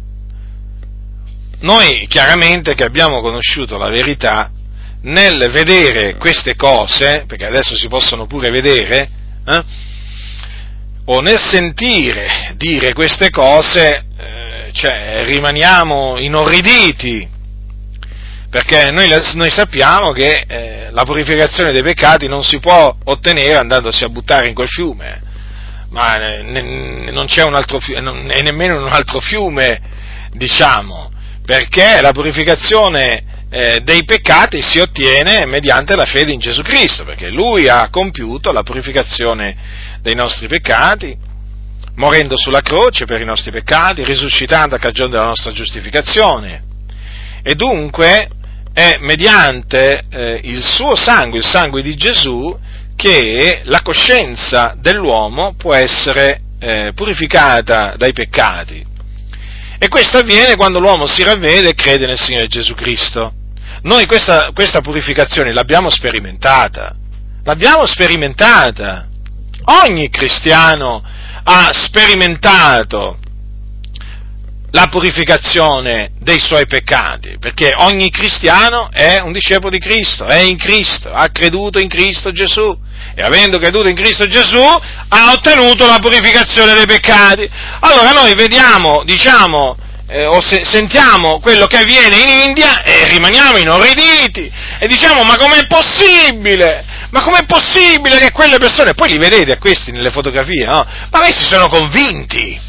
noi chiaramente che abbiamo conosciuto la verità, nel vedere queste cose, perché adesso si possono pure vedere, eh, o nel sentire dire queste cose, eh, cioè, rimaniamo inorriditi, perché noi, noi sappiamo che eh, la purificazione dei peccati non si può ottenere andandosi a buttare in quel fiume, ma ne, non c'è un altro fiume, e nemmeno un altro fiume, diciamo, perché la purificazione eh, dei peccati si ottiene mediante la fede in Gesù Cristo, perché Lui ha compiuto la purificazione dei nostri peccati, morendo sulla croce per i nostri peccati, risuscitando a cagione della nostra giustificazione. E dunque è mediante eh, il suo sangue, il sangue di Gesù, che la coscienza dell'uomo può essere eh, purificata dai peccati. E questo avviene quando l'uomo si ravvede e crede nel Signore Gesù Cristo. Noi questa, questa purificazione l'abbiamo sperimentata, l'abbiamo sperimentata. Ogni cristiano ha sperimentato la purificazione dei suoi peccati, perché ogni cristiano è un discepolo di Cristo, è in Cristo, ha creduto in Cristo Gesù e avendo creduto in Cristo Gesù ha ottenuto la purificazione dei peccati. Allora noi vediamo, diciamo, eh, o se, sentiamo quello che avviene in India e rimaniamo inorriditi e diciamo ma com'è possibile? Ma com'è possibile che quelle persone, poi li vedete a questi nelle fotografie, no? Ma questi sono convinti,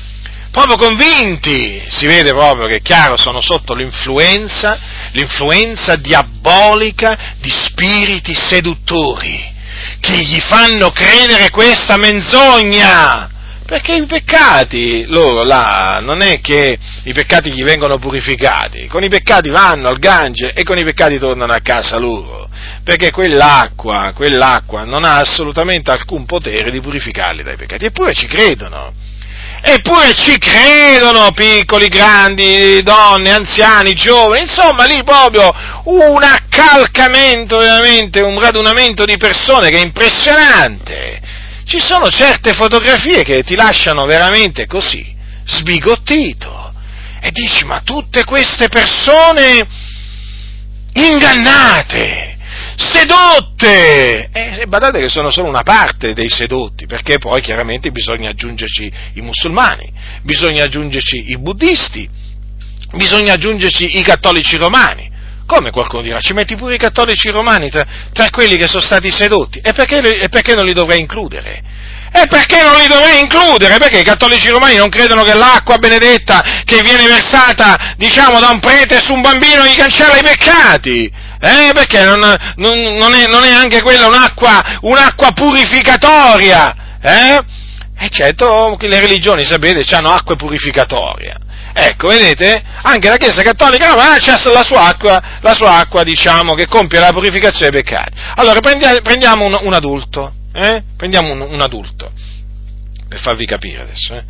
proprio convinti, si vede proprio che chiaro sono sotto l'influenza, l'influenza diabolica di spiriti seduttori che gli fanno credere questa menzogna. Perché i peccati, loro là, non è che i peccati gli vengono purificati, con i peccati vanno al Gange e con i peccati tornano a casa loro, perché quell'acqua, quell'acqua non ha assolutamente alcun potere di purificarli dai peccati, eppure ci credono. Eppure ci credono piccoli, grandi, donne, anziani, giovani, insomma lì proprio un accalcamento veramente, un radunamento di persone che è impressionante. Ci sono certe fotografie che ti lasciano veramente così, sbigottito. E dici, ma tutte queste persone ingannate, sedotte! E badate che sono solo una parte dei sedotti, perché poi chiaramente bisogna aggiungerci i musulmani, bisogna aggiungerci i buddisti, bisogna aggiungerci i cattolici romani. Come qualcuno dirà, ci metti pure i cattolici romani tra, tra quelli che sono stati sedotti? E perché, e perché non li dovrei includere? E perché non li dovrei includere? Perché i cattolici romani non credono che l'acqua benedetta che viene versata, diciamo, da un prete su un bambino gli cancella i peccati? Eh, perché non, non, non, è, non, è, anche quella un'acqua, un'acqua purificatoria? Eh? E certo, le religioni, sapete, hanno acqua purificatoria. Ecco, vedete? Anche la Chiesa Cattolica romana c'è la sua acqua, la sua acqua, diciamo, che compie la purificazione dei peccati. Allora, prendiamo, un, un, adulto, eh? Prendiamo un, un, adulto, per farvi capire adesso, eh?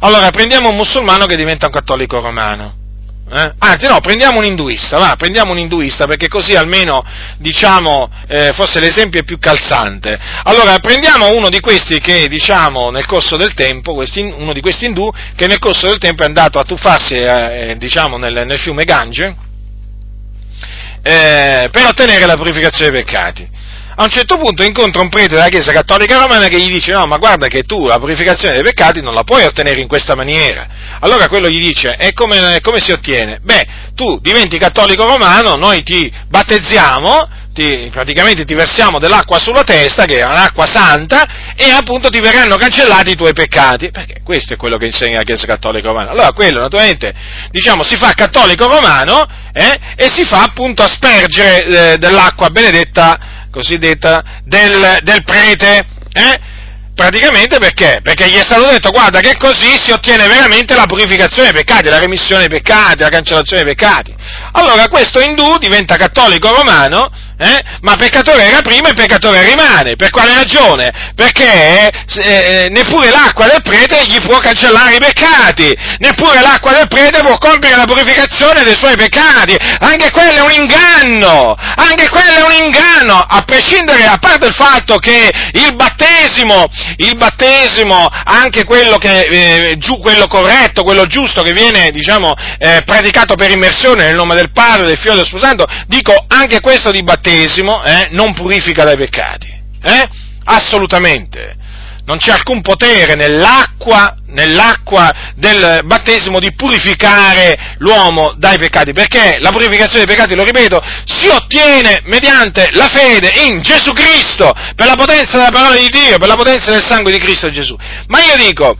Allora, prendiamo un musulmano che diventa un cattolico romano. Eh? Anzi no, prendiamo un induista, va, prendiamo un induista perché così almeno diciamo eh, forse l'esempio è più calzante. Allora prendiamo uno di questi che diciamo nel corso del tempo, questi, uno di questi indù che nel corso del tempo è andato a tuffarsi eh, eh diciamo nel, nel, fiume Gange eh, per ottenere la purificazione dei peccati a un certo punto incontra un prete della Chiesa Cattolica Romana che gli dice no, ma guarda che tu la purificazione dei peccati non la puoi ottenere in questa maniera. Allora quello gli dice, e come, come si ottiene? Beh, tu diventi cattolico romano, noi ti battezziamo, ti, praticamente ti versiamo dell'acqua sulla testa, che è un'acqua santa, e appunto ti verranno cancellati i tuoi peccati, perché questo è quello che insegna la Chiesa Cattolica Romana. Allora quello naturalmente, diciamo, si fa cattolico romano eh, e si fa appunto aspergere eh, dell'acqua benedetta cosiddetta del, del prete, eh? Praticamente perché? Perché gli è stato detto, guarda che così si ottiene veramente la purificazione dei peccati, la remissione dei peccati, la cancellazione dei peccati. Allora questo indù diventa cattolico romano, eh? ma peccatore era prima e peccatore rimane. Per quale ragione? Perché eh, neppure l'acqua del prete gli può cancellare i peccati, neppure l'acqua del prete può compiere la purificazione dei suoi peccati. Anche quello è un inganno, anche quello è un inganno, a prescindere, a parte il fatto che il battesimo, il battesimo, anche quello, che, eh, giù, quello corretto, quello giusto che viene, diciamo, eh, praticato per immersione nel nome del Padre, del Figlio e del Spirito Santo, dico anche questo di battesimo eh, non purifica dai peccati. Eh? Assolutamente. Non c'è alcun potere nell'acqua, nell'acqua del battesimo di purificare l'uomo dai peccati, perché la purificazione dei peccati, lo ripeto, si ottiene mediante la fede in Gesù Cristo, per la potenza della parola di Dio, per la potenza del sangue di Cristo Gesù. Ma io dico,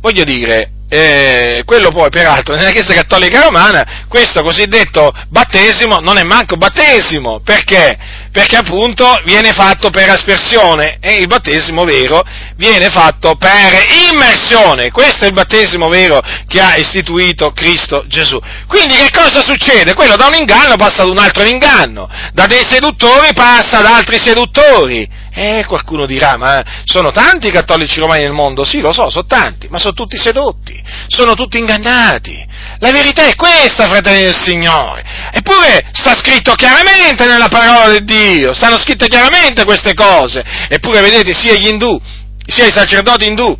voglio dire, eh, quello poi peraltro nella Chiesa Cattolica Romana questo cosiddetto battesimo non è manco battesimo, perché? Perché appunto viene fatto per aspersione e il battesimo vero viene fatto per immersione, questo è il battesimo vero che ha istituito Cristo Gesù. Quindi che cosa succede? Quello da un inganno passa ad un altro inganno, da dei seduttori passa ad altri seduttori, eh, qualcuno dirà, ma sono tanti i cattolici romani nel mondo? Sì, lo so, sono tanti, ma sono tutti sedotti, sono tutti ingannati. La verità è questa, fratelli del Signore. Eppure sta scritto chiaramente nella parola di Dio, stanno scritte chiaramente queste cose. Eppure vedete, sia gli indù, sia i sacerdoti indù,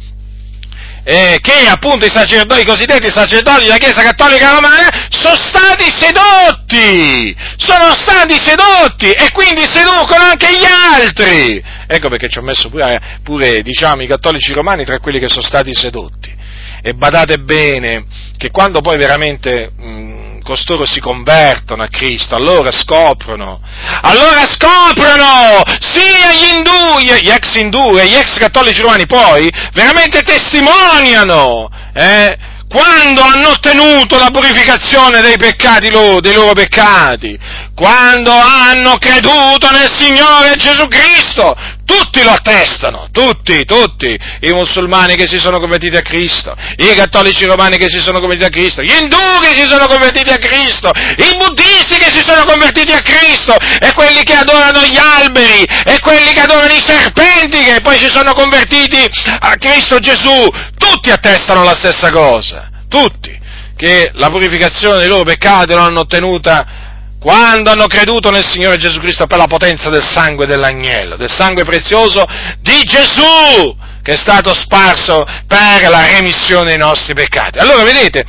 eh, che appunto i sacerdoti, i cosiddetti sacerdoti della Chiesa Cattolica Romana sono stati sedotti, sono stati sedotti e quindi seducono anche gli altri. Ecco perché ci ho messo pure, pure diciamo, i cattolici romani tra quelli che sono stati sedotti. E badate bene che quando poi veramente mh, costoro si convertono a Cristo, allora scoprono, allora scoprono, sia gli indù, gli ex indù e gli ex cattolici romani poi veramente testimoniano, eh, quando hanno ottenuto la purificazione dei peccati loro, dei loro peccati, quando hanno creduto nel Signore Gesù Cristo, tutti lo attestano, tutti, tutti, i musulmani che si sono convertiti a Cristo, i cattolici romani che si sono convertiti a Cristo, gli indù che si sono convertiti a Cristo, i buddisti che si sono convertiti a Cristo, e quelli che adorano gli alberi, e quelli che adorano i serpenti che poi si sono convertiti a Cristo Gesù, tutti attestano la stessa cosa, tutti, che la purificazione dei loro peccati l'hanno ottenuta quando hanno creduto nel Signore Gesù Cristo per la potenza del sangue dell'agnello, del sangue prezioso di Gesù, che è stato sparso per la remissione dei nostri peccati. Allora, vedete,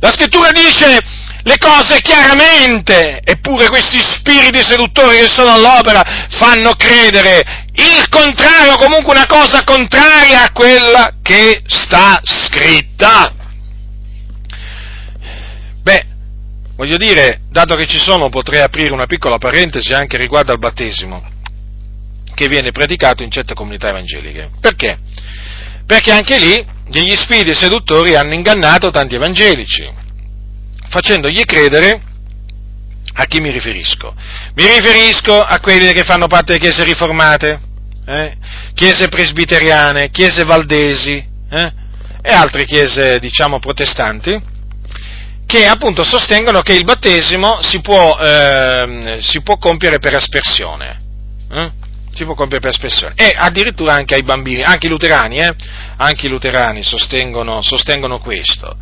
la scrittura dice le cose chiaramente, eppure questi spiriti seduttori che sono all'opera fanno credere il contrario, comunque una cosa contraria a quella che sta scritta. Voglio dire, dato che ci sono, potrei aprire una piccola parentesi anche riguardo al battesimo che viene praticato in certe comunità evangeliche. Perché? Perché anche lì degli spiriti seduttori hanno ingannato tanti evangelici, facendogli credere a chi mi riferisco? Mi riferisco a quelli che fanno parte delle chiese riformate, eh? chiese presbiteriane, chiese valdesi eh? e altre chiese, diciamo, protestanti, che appunto sostengono che il battesimo si può, eh, si può compiere per aspersione. Eh? Si può compiere per aspersione. E addirittura anche ai bambini, anche i luterani, eh? anche i luterani sostengono, sostengono questo.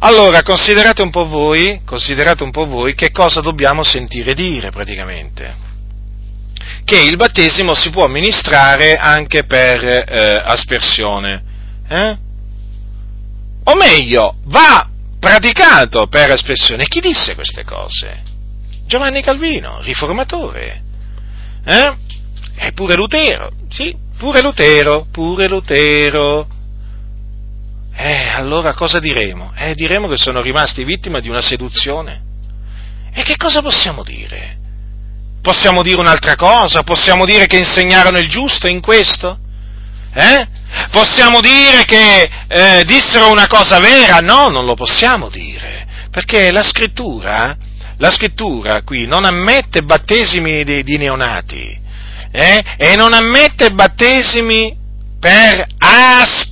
Allora, considerate un po' voi, considerate un po' voi che cosa dobbiamo sentire dire praticamente. Che il battesimo si può amministrare anche per eh, aspersione. Eh? O meglio, va praticato per espressione. Chi disse queste cose? Giovanni Calvino, riformatore. Eh? E pure Lutero, sì, pure Lutero, pure Lutero. Eh, allora cosa diremo? Eh, diremo che sono rimasti vittima di una seduzione. E che cosa possiamo dire? Possiamo dire un'altra cosa? Possiamo dire che insegnarono il giusto in questo? Eh? Possiamo dire che eh, dissero una cosa vera? No, non lo possiamo dire, perché la scrittura, la scrittura qui non ammette battesimi di, di neonati eh? e non ammette battesimi per aspersione,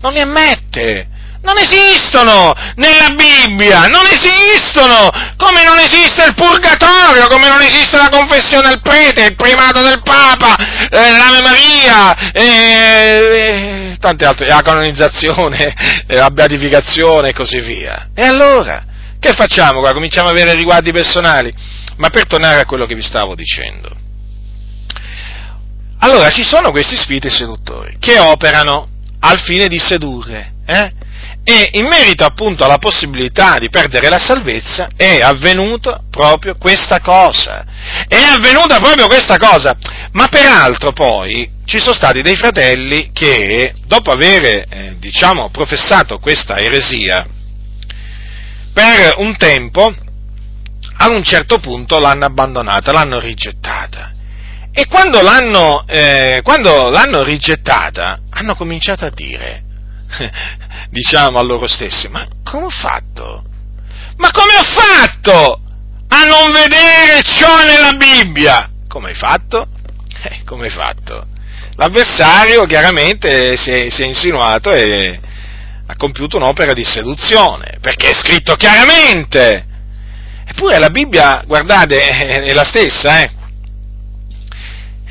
non li ammette non esistono nella Bibbia, non esistono, come non esiste il purgatorio, come non esiste la confessione al prete, il primato del Papa, eh, l'Ave Maria, eh, eh, tante altre, la canonizzazione, la beatificazione e così via. E allora, che facciamo qua? Cominciamo a avere riguardi personali? Ma per tornare a quello che vi stavo dicendo. Allora, ci sono questi spiriti seduttori che operano al fine di sedurre, eh? E in merito appunto alla possibilità di perdere la salvezza è avvenuta proprio questa cosa. È avvenuta proprio questa cosa. Ma peraltro poi ci sono stati dei fratelli che dopo aver, eh, diciamo, professato questa eresia, per un tempo, ad un certo punto l'hanno abbandonata, l'hanno rigettata. E quando l'hanno, eh, quando l'hanno rigettata, hanno cominciato a dire, diciamo a loro stessi, ma come ho fatto? Ma come ho fatto a non vedere ciò nella Bibbia? Come hai fatto? Eh, come hai fatto? L'avversario chiaramente si è, si è insinuato e ha compiuto un'opera di seduzione, perché è scritto chiaramente. Eppure la Bibbia, guardate, è la stessa, eh?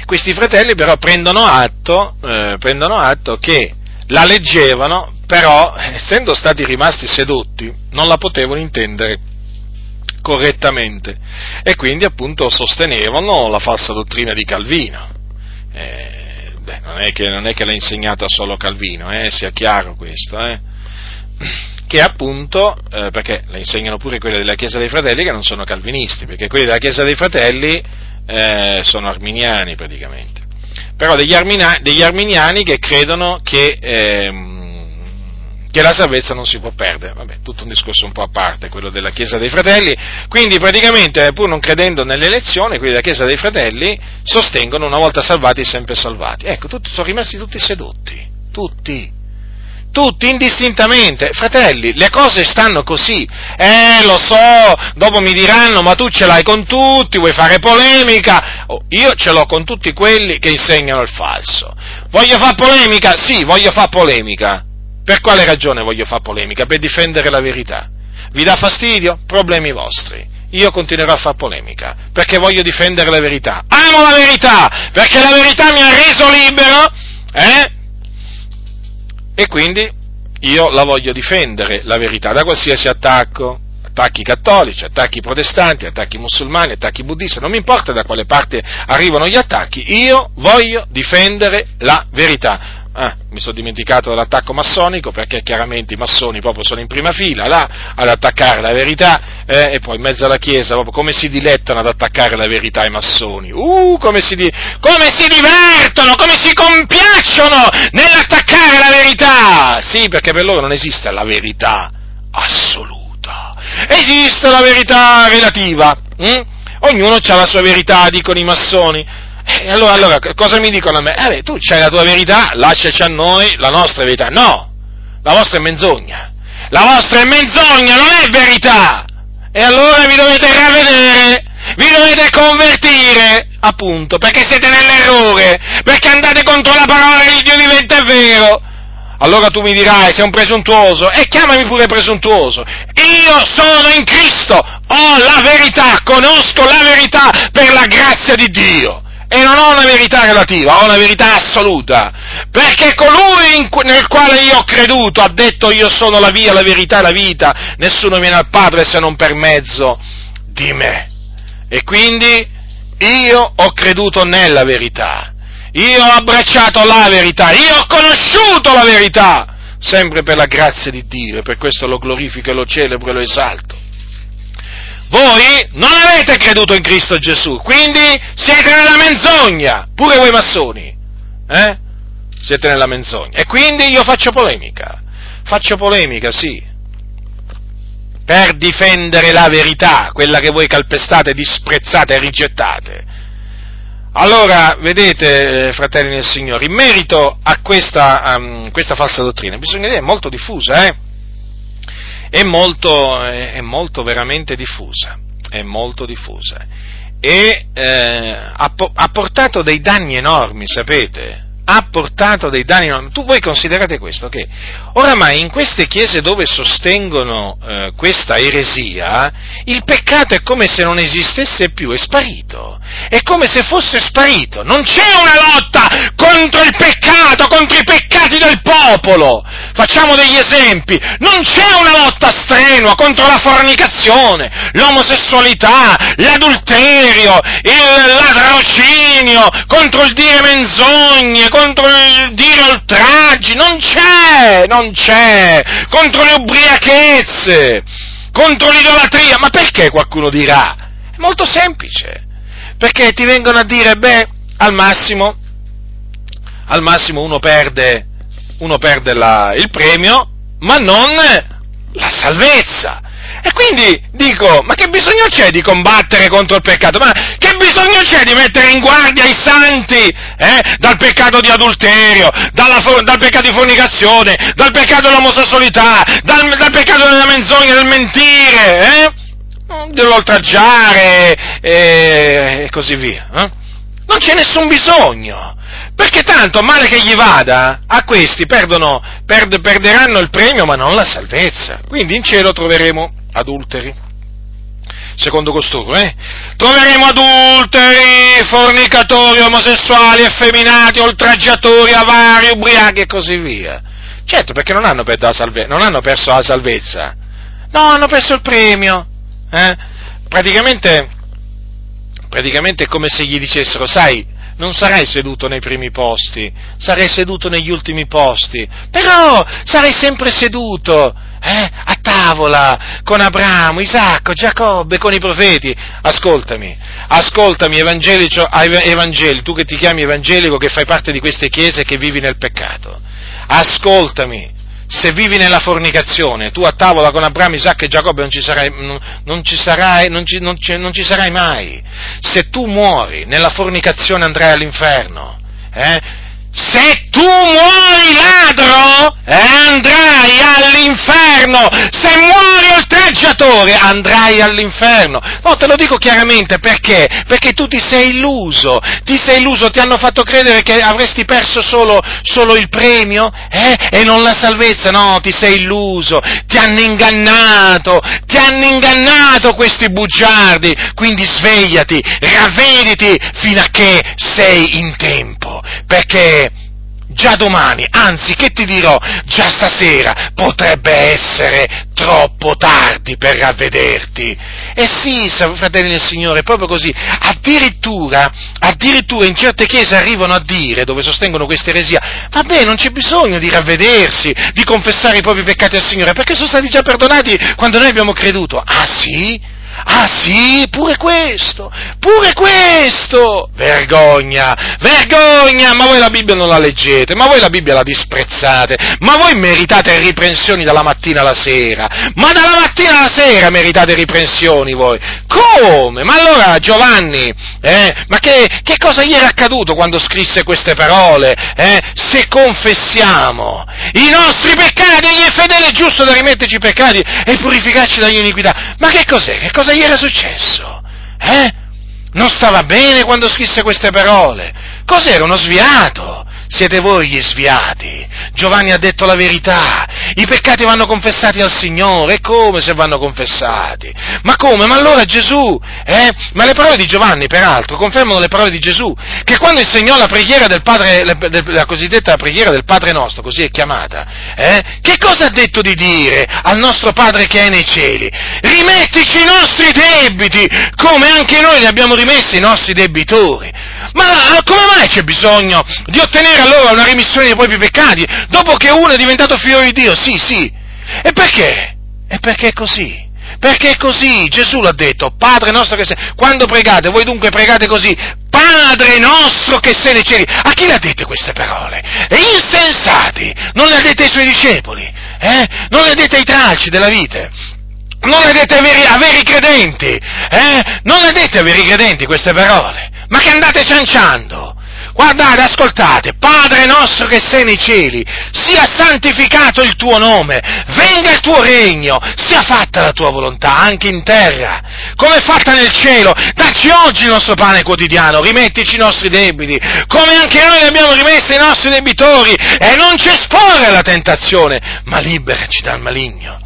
Questi fratelli però prendono atto, eh, prendono atto che la leggevano, però essendo stati rimasti sedotti non la potevano intendere correttamente. E quindi appunto sostenevano la falsa dottrina di Calvino. Eh, beh, non, è che, non, è che, l'ha insegnata solo Calvino, eh, sia chiaro questo, eh, che appunto, eh, perché la insegnano pure quelli della Chiesa dei Fratelli che non sono calvinisti, perché quelli della Chiesa dei Fratelli eh, sono arminiani praticamente però degli, armina, degli arminiani che credono che, ehm, che, la salvezza non si può perdere. Vabbè, tutto un discorso un po' a parte, quello della Chiesa dei Fratelli. Quindi praticamente, pur non credendo nell'elezione, quelli della Chiesa dei Fratelli sostengono una volta salvati, sempre salvati. Ecco, tutti, sono rimasti tutti sedotti. Tutti tutti indistintamente, fratelli, le cose stanno così, eh lo so, dopo mi diranno ma tu ce l'hai con tutti, vuoi fare polemica, Oh, io ce l'ho con tutti quelli che insegnano il falso. Voglio fare polemica? Sì, voglio fare polemica. Per quale ragione voglio fare polemica? Per difendere la verità. Vi dà fastidio? Problemi vostri. Io continuerò a fare polemica, perché voglio difendere la verità. Amo la verità, perché la verità mi ha reso libero, eh? E quindi io la voglio difendere, la verità, da qualsiasi attacco attacchi cattolici, attacchi protestanti, attacchi musulmani, attacchi buddisti, non mi importa da quale parte arrivano gli attacchi, io voglio difendere la verità. Ah, mi sono dimenticato dell'attacco massonico perché chiaramente i massoni proprio sono in prima fila là ad attaccare la verità eh, e poi in mezzo alla Chiesa proprio come si dilettano ad attaccare la verità i massoni. Uh, come si, di, come si divertono, come si compiacciono nell'attaccare la verità! Sì, perché per loro non esiste la verità assoluta esiste la verità relativa. Hm? Ognuno ha la sua verità, dicono i massoni. E allora, allora, cosa mi dicono a me? Eh beh, tu c'hai la tua verità, lasciaci a noi la nostra verità. No, la vostra è menzogna. La vostra è menzogna, non è verità. E allora vi dovete ravvedere, vi dovete convertire, appunto, perché siete nell'errore, perché andate contro la parola di Dio diventa vero. Allora tu mi dirai, sei un presuntuoso, e chiamami pure presuntuoso. Io sono in Cristo, ho la verità, conosco la verità per la grazia di Dio. E non ho una verità relativa, ho una verità assoluta. Perché colui nel quale io ho creduto ha detto io sono la via, la verità la vita, nessuno viene al Padre se non per mezzo di me. E quindi io ho creduto nella verità io ho abbracciato la verità, io ho conosciuto la verità, sempre per la grazia di Dio, e per questo lo glorifico e lo celebro e lo esalto. Voi non avete creduto in Cristo Gesù, quindi siete nella menzogna, pure voi massoni, eh? Siete nella menzogna. E quindi io faccio polemica, faccio polemica, sì, per difendere la verità, quella che voi calpestate, disprezzate e rigettate. Allora, vedete, eh, fratelli del Signore, in merito a questa, um, questa falsa dottrina, bisogna dire, è molto diffusa, eh? È molto, è molto veramente diffusa, è molto diffusa. E eh, ha, ha portato dei danni enormi, sapete? ha portato dei danni enormi. Tu voi considerate questo, che oramai in queste chiese dove sostengono eh, questa eresia, il peccato è come se non esistesse più, è sparito, è come se fosse sparito, non c'è una lotta contro il peccato, contro i peccati del popolo. Facciamo degli esempi, non c'è una lotta strenua contro la fornicazione, l'omosessualità, l'adulterio, il ladrocinio, contro il dire menzogne, contro il dire oltraggi, non c'è, non c'è, contro le ubriachezze, contro l'idolatria, ma perché qualcuno dirà? È molto semplice, perché ti vengono a dire, beh, al massimo, al massimo uno perde, uno perde la, il premio, ma non la salvezza. E quindi dico, ma che bisogno c'è di combattere contro il peccato? Ma che bisogno c'è di mettere in guardia i santi eh, dal peccato di adulterio, dalla, dal peccato di fornicazione, dal peccato dell'omosessualità, dal, dal peccato della menzogna, del mentire, eh? dell'oltraggiare eh, e così via. Eh? Non c'è nessun bisogno. Perché tanto male che gli vada, a questi perdono, perd, perderanno il premio ma non la salvezza. Quindi in cielo troveremo adulteri. Secondo costoro, eh? Troveremo adulteri, fornicatori, omosessuali, effeminati, oltraggiatori, avari, ubriachi e così via. Certo, perché non hanno, salve- non hanno perso la salvezza. No, hanno perso il premio. Eh? Praticamente, praticamente è come se gli dicessero, sai, non sarai seduto nei primi posti, sarai seduto negli ultimi posti, però sarai sempre seduto eh, a tavola con Abramo, Isacco, Giacobbe, con i profeti. Ascoltami, ascoltami, evangeli, tu che ti chiami evangelico, che fai parte di queste chiese e che vivi nel peccato. Ascoltami, se vivi nella fornicazione, tu a tavola con Abramo, Isacco e Giacobbe non ci sarai, non ci sarai, non ci, non ci, non ci sarai mai. Se tu muori nella fornicazione andrai all'inferno. Eh? Se tu muori ladro, eh, andrai all'inferno. Se muori oltraggiatore, andrai all'inferno. No, te lo dico chiaramente perché? Perché tu ti sei illuso. Ti sei illuso, ti hanno fatto credere che avresti perso solo, solo il premio eh, e non la salvezza. No, ti sei illuso. Ti hanno ingannato. Ti hanno ingannato questi bugiardi. Quindi svegliati, ravvediti fino a che sei in tempo. Perché già domani, anzi che ti dirò, già stasera potrebbe essere troppo tardi per ravvederti. E sì, fratelli del Signore, proprio così. Addirittura, addirittura in certe chiese arrivano a dire, dove sostengono questa eresia, vabbè, non c'è bisogno di ravvedersi, di confessare i propri peccati al Signore, perché sono stati già perdonati quando noi abbiamo creduto. Ah sì? Ah sì, pure questo, pure questo! Vergogna, vergogna! Ma voi la Bibbia non la leggete, ma voi la Bibbia la disprezzate, ma voi meritate riprensioni dalla mattina alla sera, ma dalla mattina alla sera meritate riprensioni voi! Come? Ma allora Giovanni, eh, ma che, che cosa gli era accaduto quando scrisse queste parole? Eh? Se confessiamo i nostri peccati, egli è fedele giusto da rimetterci i peccati e purificarci dagli iniquità. Ma che cos'è? Che cosa gli era successo? Eh? Non stava bene quando scrisse queste parole. Cos'era uno sviato? Siete voi gli sviati. Giovanni ha detto la verità. I peccati vanno confessati al Signore. E come se vanno confessati? Ma come? Ma allora Gesù, eh? Ma le parole di Giovanni, peraltro, confermano le parole di Gesù, che quando insegnò la preghiera del Padre, la cosiddetta preghiera del Padre nostro, così è chiamata, eh? Che cosa ha detto di dire al nostro Padre che è nei cieli? Rimettici i nostri debiti, come anche noi li abbiamo rimessi i nostri debitori. Ma come mai c'è bisogno di ottenere allora una remissione dei propri peccati dopo che uno è diventato figlio di Dio? Sì, sì. E perché? E perché è così? Perché è così, Gesù l'ha detto, Padre nostro che sei, quando pregate, voi dunque pregate così, Padre nostro che sei nei cieli, a chi le ha dette queste parole? E insensati, non le ha dette ai suoi discepoli, eh? non le ha dette ai tralci della vita, non le ha dette ai veri, ai veri credenti, eh? non le ha dette ai veri credenti queste parole, ma che andate cianciando. Guardate, ascoltate, Padre nostro che sei nei cieli, sia santificato il tuo nome, venga il tuo regno, sia fatta la tua volontà anche in terra, come è fatta nel cielo. Dacci oggi il nostro pane quotidiano, rimettici i nostri debiti, come anche noi abbiamo rimessi i nostri debitori, e non ci esporre alla tentazione, ma liberaci dal maligno.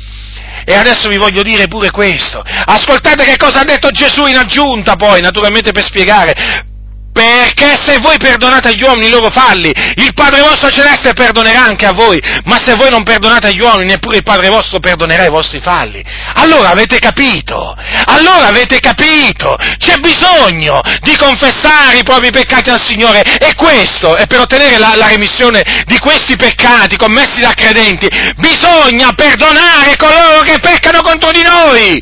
E adesso vi voglio dire pure questo. Ascoltate che cosa ha detto Gesù in aggiunta poi, naturalmente per spiegare. Perché se voi perdonate agli uomini i loro falli, il Padre vostro celeste perdonerà anche a voi, ma se voi non perdonate agli uomini, neppure il Padre vostro perdonerà i vostri falli. Allora avete capito, allora avete capito, c'è bisogno di confessare i propri peccati al Signore e questo, e per ottenere la, la remissione di questi peccati commessi da credenti, bisogna perdonare coloro che peccano contro di noi.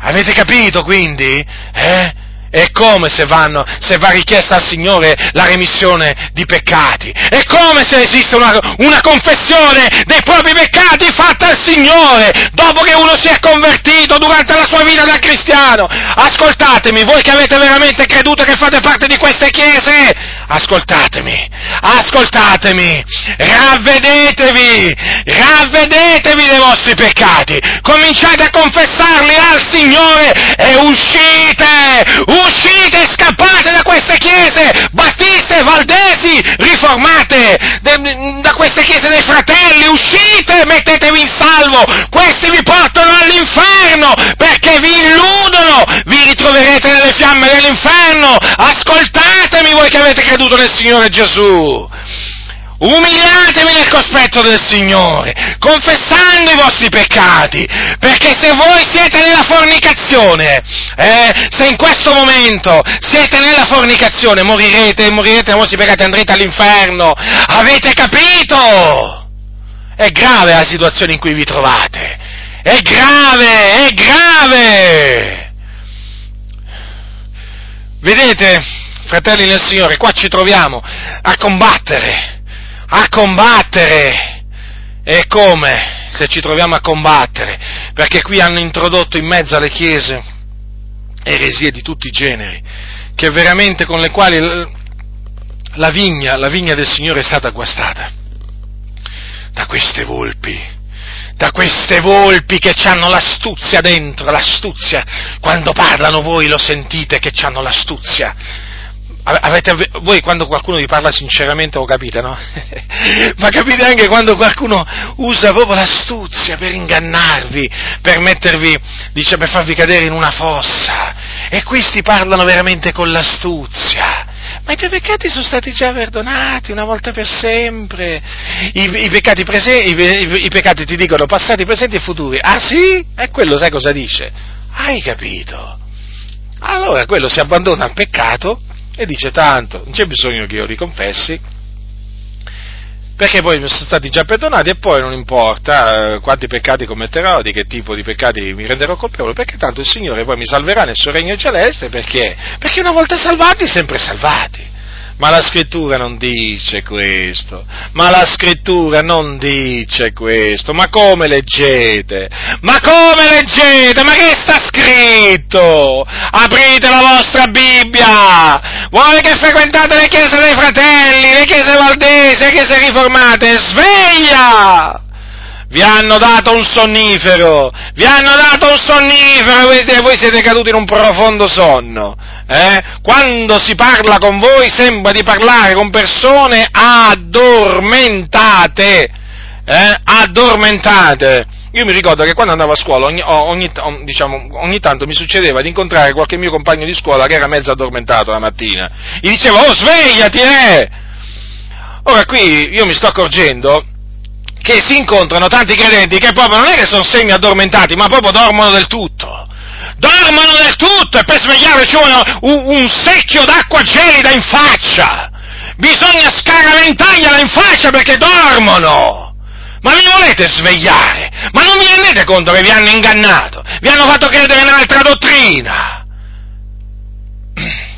Avete capito quindi? Eh? È come se, vanno, se, va richiesta al Signore la remissione di peccati. È come se esiste una, una, confessione dei propri peccati fatta al Signore dopo che uno si è convertito durante la sua vita da cristiano. Ascoltatemi, voi che avete veramente creduto che fate parte di queste chiese, ascoltatemi, ascoltatemi, ravvedetevi, ravvedetevi dei vostri peccati, cominciate a confessarli al Signore e uscite, uscite scappate da queste chiese, battiste, valdesi, riformate, de, da queste chiese dei fratelli, uscite, mettetevi in salvo, questi vi portano all'inferno perché vi illudono, vi ritroverete nelle fiamme dell'inferno, ascoltatemi voi che avete creduto nel Signore Gesù. Umiliatevi nel cospetto del Signore, confessando i vostri peccati, perché se voi siete nella fornicazione, eh, se in questo momento siete nella fornicazione, morirete, morirete nei vostri peccati, andrete all'inferno. Avete capito? È grave la situazione in cui vi trovate. È grave, è grave. Vedete, fratelli del Signore, qua ci troviamo a combattere a combattere. E come se ci troviamo a combattere? Perché qui hanno introdotto in mezzo alle chiese eresie di tutti i generi, che veramente con le quali la vigna, la vigna del Signore è stata guastata da queste volpi, da queste volpi che hanno l'astuzia dentro, l'astuzia. Quando parlano voi lo sentite che hanno l'astuzia. Avete, voi quando qualcuno vi parla sinceramente lo capite, no? Ma capite anche quando qualcuno usa proprio l'astuzia per ingannarvi, per mettervi, dice, per farvi cadere in una fossa. E questi parlano veramente con l'astuzia. Ma i tuoi peccati sono stati già perdonati una volta per sempre. I, i, peccati, prese, i, I, peccati ti dicono passati, presenti e futuri. Ah sì? E quello sai cosa dice? Hai capito? Allora quello si abbandona al peccato e dice tanto, non c'è bisogno che io li confessi, perché poi mi sono stati già perdonati e poi non importa eh, quanti peccati commetterò, di che tipo di peccati mi renderò colpevole, perché tanto il Signore poi mi salverà nel suo regno celeste, perché? Perché una volta salvati, sempre salvati. Ma la scrittura non dice questo, ma la scrittura non dice questo, ma come leggete? Ma come leggete? Ma che sta scritto? Aprite la vostra Bibbia! Voi che frequentate le chiese dei fratelli, le chiese valdesi, le chiese riformate, sveglia! Vi hanno dato un sonnifero, vi hanno dato un sonnifero e voi siete caduti in un profondo sonno. Eh? Quando si parla con voi sembra di parlare con persone addormentate, eh? addormentate. Io mi ricordo che quando andavo a scuola ogni, ogni, diciamo, ogni, tanto mi succedeva di incontrare qualche mio compagno di scuola che era mezzo addormentato la mattina. Gli dicevo, oh svegliati, eh! Ora qui io mi sto accorgendo che si incontrano tanti credenti che proprio non è che sono semi addormentati, ma proprio dormono del tutto. Dormono del tutto e per svegliare ci vuole un, un secchio d'acqua gelida in faccia. Bisogna scaraventargliela in faccia perché dormono. Ma li volete svegliare? Ma non vi rendete conto che vi hanno ingannato? Vi hanno fatto credere in un'altra dottrina?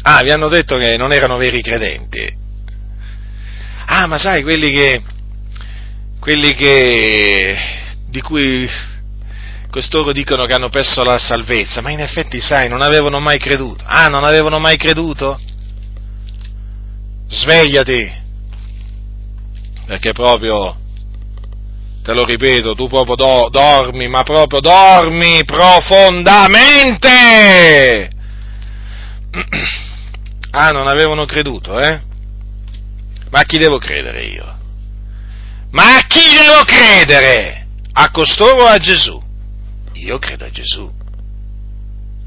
Ah, vi hanno detto che non erano veri credenti. Ah, ma sai, quelli che, quelli che, di cui costoro dicono che hanno perso la salvezza, ma in effetti, sai, non avevano mai creduto. Ah, non avevano mai creduto? Svegliati, perché proprio, te lo ripeto, tu proprio do, dormi, ma proprio dormi profondamente. Ah, non avevano creduto, eh? Ma a chi devo credere io? Ma a chi devo credere? A costoro o a Gesù? Io credo a Gesù.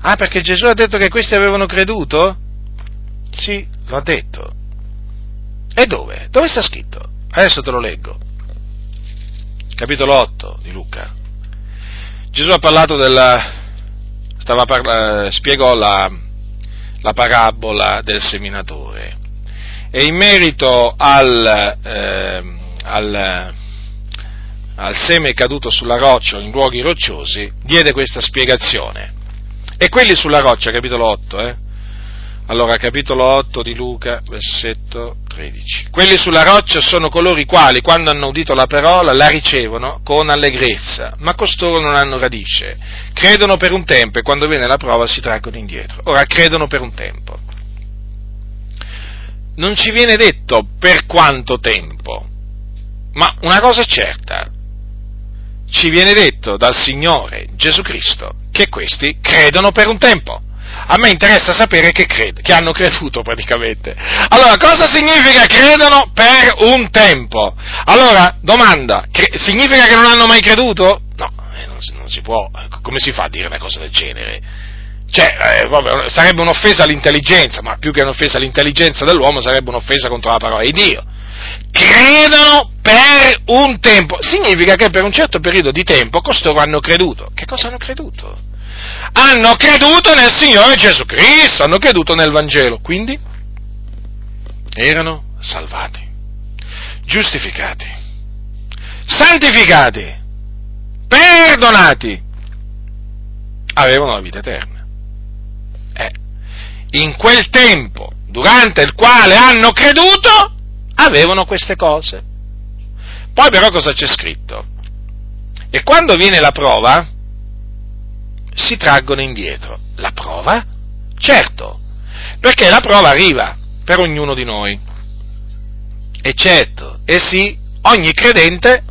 Ah, perché Gesù ha detto che questi avevano creduto? Sì, lo ha detto. E dove? Dove sta scritto? Adesso te lo leggo. Capitolo 8 di Luca. Gesù ha parlato della... Parla, spiegò la, la parabola del seminatore e in merito al, eh, al, al seme caduto sulla roccia o in luoghi rocciosi, diede questa spiegazione. E quelli sulla roccia, capitolo 8, eh? Allora, capitolo 8 di Luca, versetto 13. Quelli sulla roccia sono coloro i quali, quando hanno udito la parola, la ricevono con allegrezza, ma costoro non hanno radice. Credono per un tempo e quando viene la prova si traggono indietro. Ora, credono per un tempo non ci viene detto per quanto tempo, ma una cosa è certa, ci viene detto dal Signore Gesù Cristo che questi credono per un tempo. A me interessa sapere che, crede, che hanno creduto praticamente. Allora, cosa significa credono per un tempo? Allora, domanda, cre- significa che non hanno mai creduto? No, eh, non, non si può, come si fa a dire una cosa del genere? Cioè, eh, vabbè, sarebbe un'offesa all'intelligenza, ma più che un'offesa all'intelligenza dell'uomo sarebbe un'offesa contro la parola di Dio. Credono per un tempo, significa che per un certo periodo di tempo costoro hanno creduto. Che cosa hanno creduto? Hanno creduto nel Signore Gesù Cristo, hanno creduto nel Vangelo, quindi erano salvati, giustificati, santificati, perdonati, avevano la vita eterna in quel tempo, durante il quale hanno creduto, avevano queste cose. Poi però cosa c'è scritto? E quando viene la prova, si traggono indietro. La prova? Certo, perché la prova arriva. per ognuno di noi. E certo, e sì, ogni credente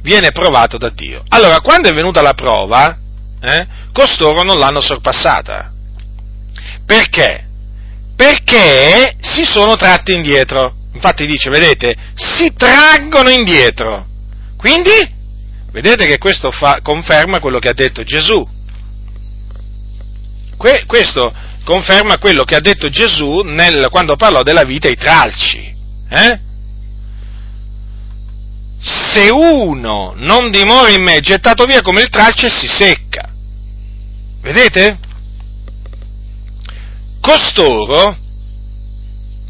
viene provato da Dio. Allora, quando è venuta la prova, eh, costoro non l'hanno sorpassata. Perché? Perché si sono tratti indietro. Infatti dice, vedete, si traggono indietro. Quindi, vedete che questo fa, conferma quello che ha detto Gesù. Que, questo conferma quello che ha detto Gesù nel, quando parlò della vita ai tralci. Eh? Se uno non dimora in me, gettato via come il tralcio e si secca. Vedete? Costoro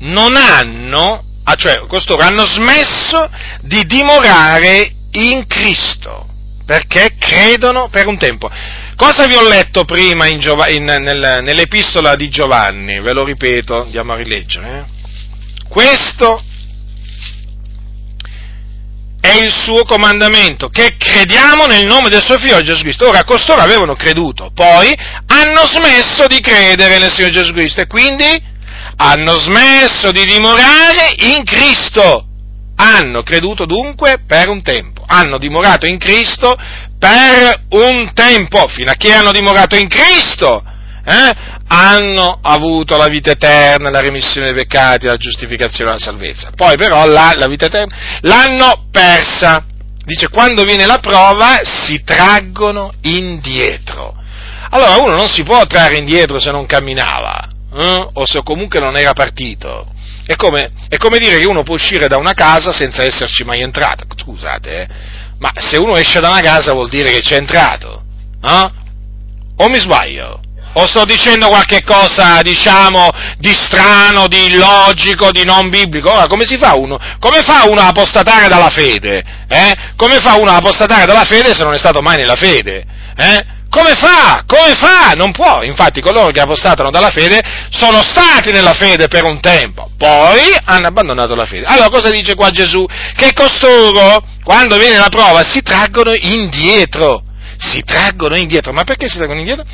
non hanno, ah, cioè costoro hanno smesso di dimorare in Cristo, perché credono per un tempo. Cosa vi ho letto prima in Giov- in, nel, nell'epistola di Giovanni? Ve lo ripeto, andiamo a rileggere. Eh? Questo è il suo comandamento, che crediamo nel nome del suo figlio Gesù Cristo. Ora, costoro avevano creduto, poi hanno smesso di credere nel Signore Gesù Cristo e quindi hanno smesso di dimorare in Cristo. Hanno creduto dunque per un tempo, hanno dimorato in Cristo per un tempo, fino a che hanno dimorato in Cristo, eh, hanno avuto la vita eterna, la remissione dei peccati, la giustificazione la salvezza. Poi però la, la vita eterna l'hanno persa. Dice, quando viene la prova si traggono indietro. Allora uno non si può trarre indietro se non camminava, eh? o se comunque non era partito. È come, è come, dire che uno può uscire da una casa senza esserci mai entrato. Scusate, eh? ma se uno esce da una casa vuol dire che c'è entrato. Eh? O mi sbaglio? O sto dicendo qualche cosa, diciamo, di strano, di illogico, di non biblico? Ora, come si fa uno? Come fa uno a apostatare dalla fede? Eh? Come fa uno a apostatare dalla fede se non è stato mai nella fede? Eh? Come fa? Come fa? Non può. Infatti coloro che apostatano dalla fede sono stati nella fede per un tempo, poi hanno abbandonato la fede. Allora cosa dice qua Gesù? Che costoro, quando viene la prova, si traggono indietro. Si traggono indietro. Ma perché si traggono indietro?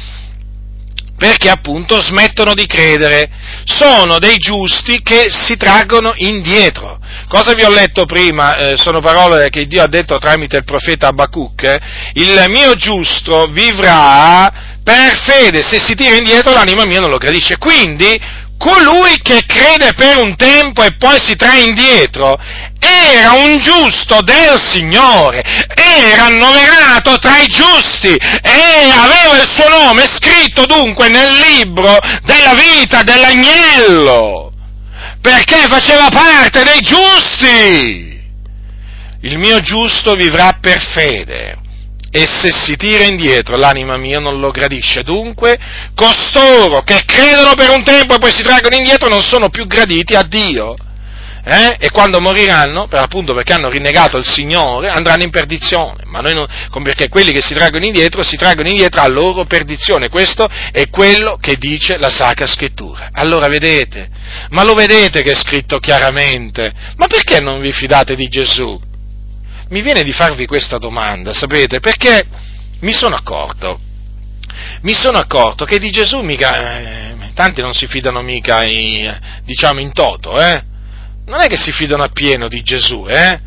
Perché appunto smettono di credere, sono dei giusti che si traggono indietro. Cosa vi ho letto prima? Eh, sono parole che Dio ha detto tramite il profeta Abacuc. Eh? Il mio giusto vivrà per fede, se si tira indietro l'anima mia non lo gradisce. Quindi colui che crede per un tempo e poi si trae indietro era un giusto del Signore, era annoverato tra i giusti e aveva il suo nome scritto dunque nel libro della vita dell'agnello, perché faceva parte dei giusti. Il mio giusto vivrà per fede e se si tira indietro l'anima mia non lo gradisce. Dunque, costoro che credono per un tempo e poi si traggono indietro non sono più graditi a Dio eh? e quando moriranno, per appunto perché hanno rinnegato il Signore, andranno in perdizione, ma noi non, perché quelli che si traggono indietro si traggono indietro a loro perdizione, questo è quello che dice la Sacra Scrittura. Allora vedete, ma lo vedete che è scritto chiaramente, ma perché non vi fidate di Gesù? Mi viene di farvi questa domanda, sapete, perché mi sono accorto, mi sono accorto che di Gesù mica, eh, tanti non si fidano mica, in, diciamo, in toto, eh? non è che si fidano appieno di Gesù, eh?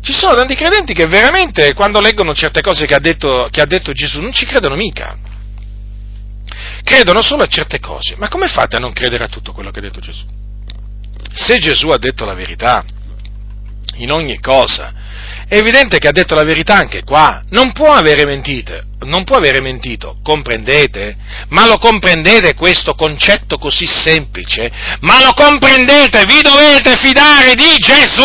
Ci sono tanti credenti che veramente quando leggono certe cose che ha, detto, che ha detto Gesù non ci credono mica. Credono solo a certe cose. Ma come fate a non credere a tutto quello che ha detto Gesù? Se Gesù ha detto la verità in ogni cosa, è evidente che ha detto la verità anche qua, non può avere mentite, non può avere mentito, comprendete? Ma lo comprendete questo concetto così semplice? Ma lo comprendete? Vi dovete fidare di Gesù,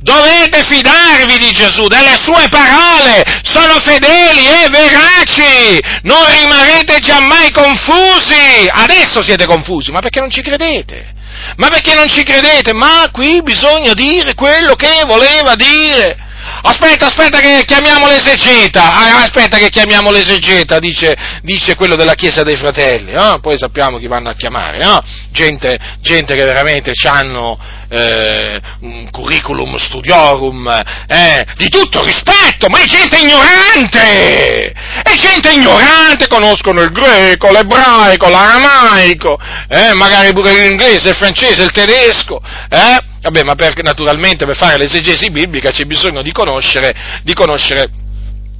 dovete fidarvi di Gesù, delle sue parole, sono fedeli e veraci, non rimarrete giammai confusi, adesso siete confusi, ma perché non ci credete? Ma perché non ci credete? Ma qui bisogna dire quello che voleva dire. Aspetta, aspetta che chiamiamo l'esegeta, ah, aspetta che chiamiamo l'esegeta, dice, dice quello della Chiesa dei Fratelli, eh? poi sappiamo chi vanno a chiamare, eh? gente, gente, che veramente hanno eh, un curriculum studiorum, eh, di tutto rispetto, ma è gente ignorante! È gente ignorante, conoscono il greco, l'ebraico, l'aramaico, eh, magari pure l'inglese, il francese, il tedesco, eh? Vabbè, ma per, naturalmente per fare l'esegesi biblica c'è bisogno di conoscere, di conoscere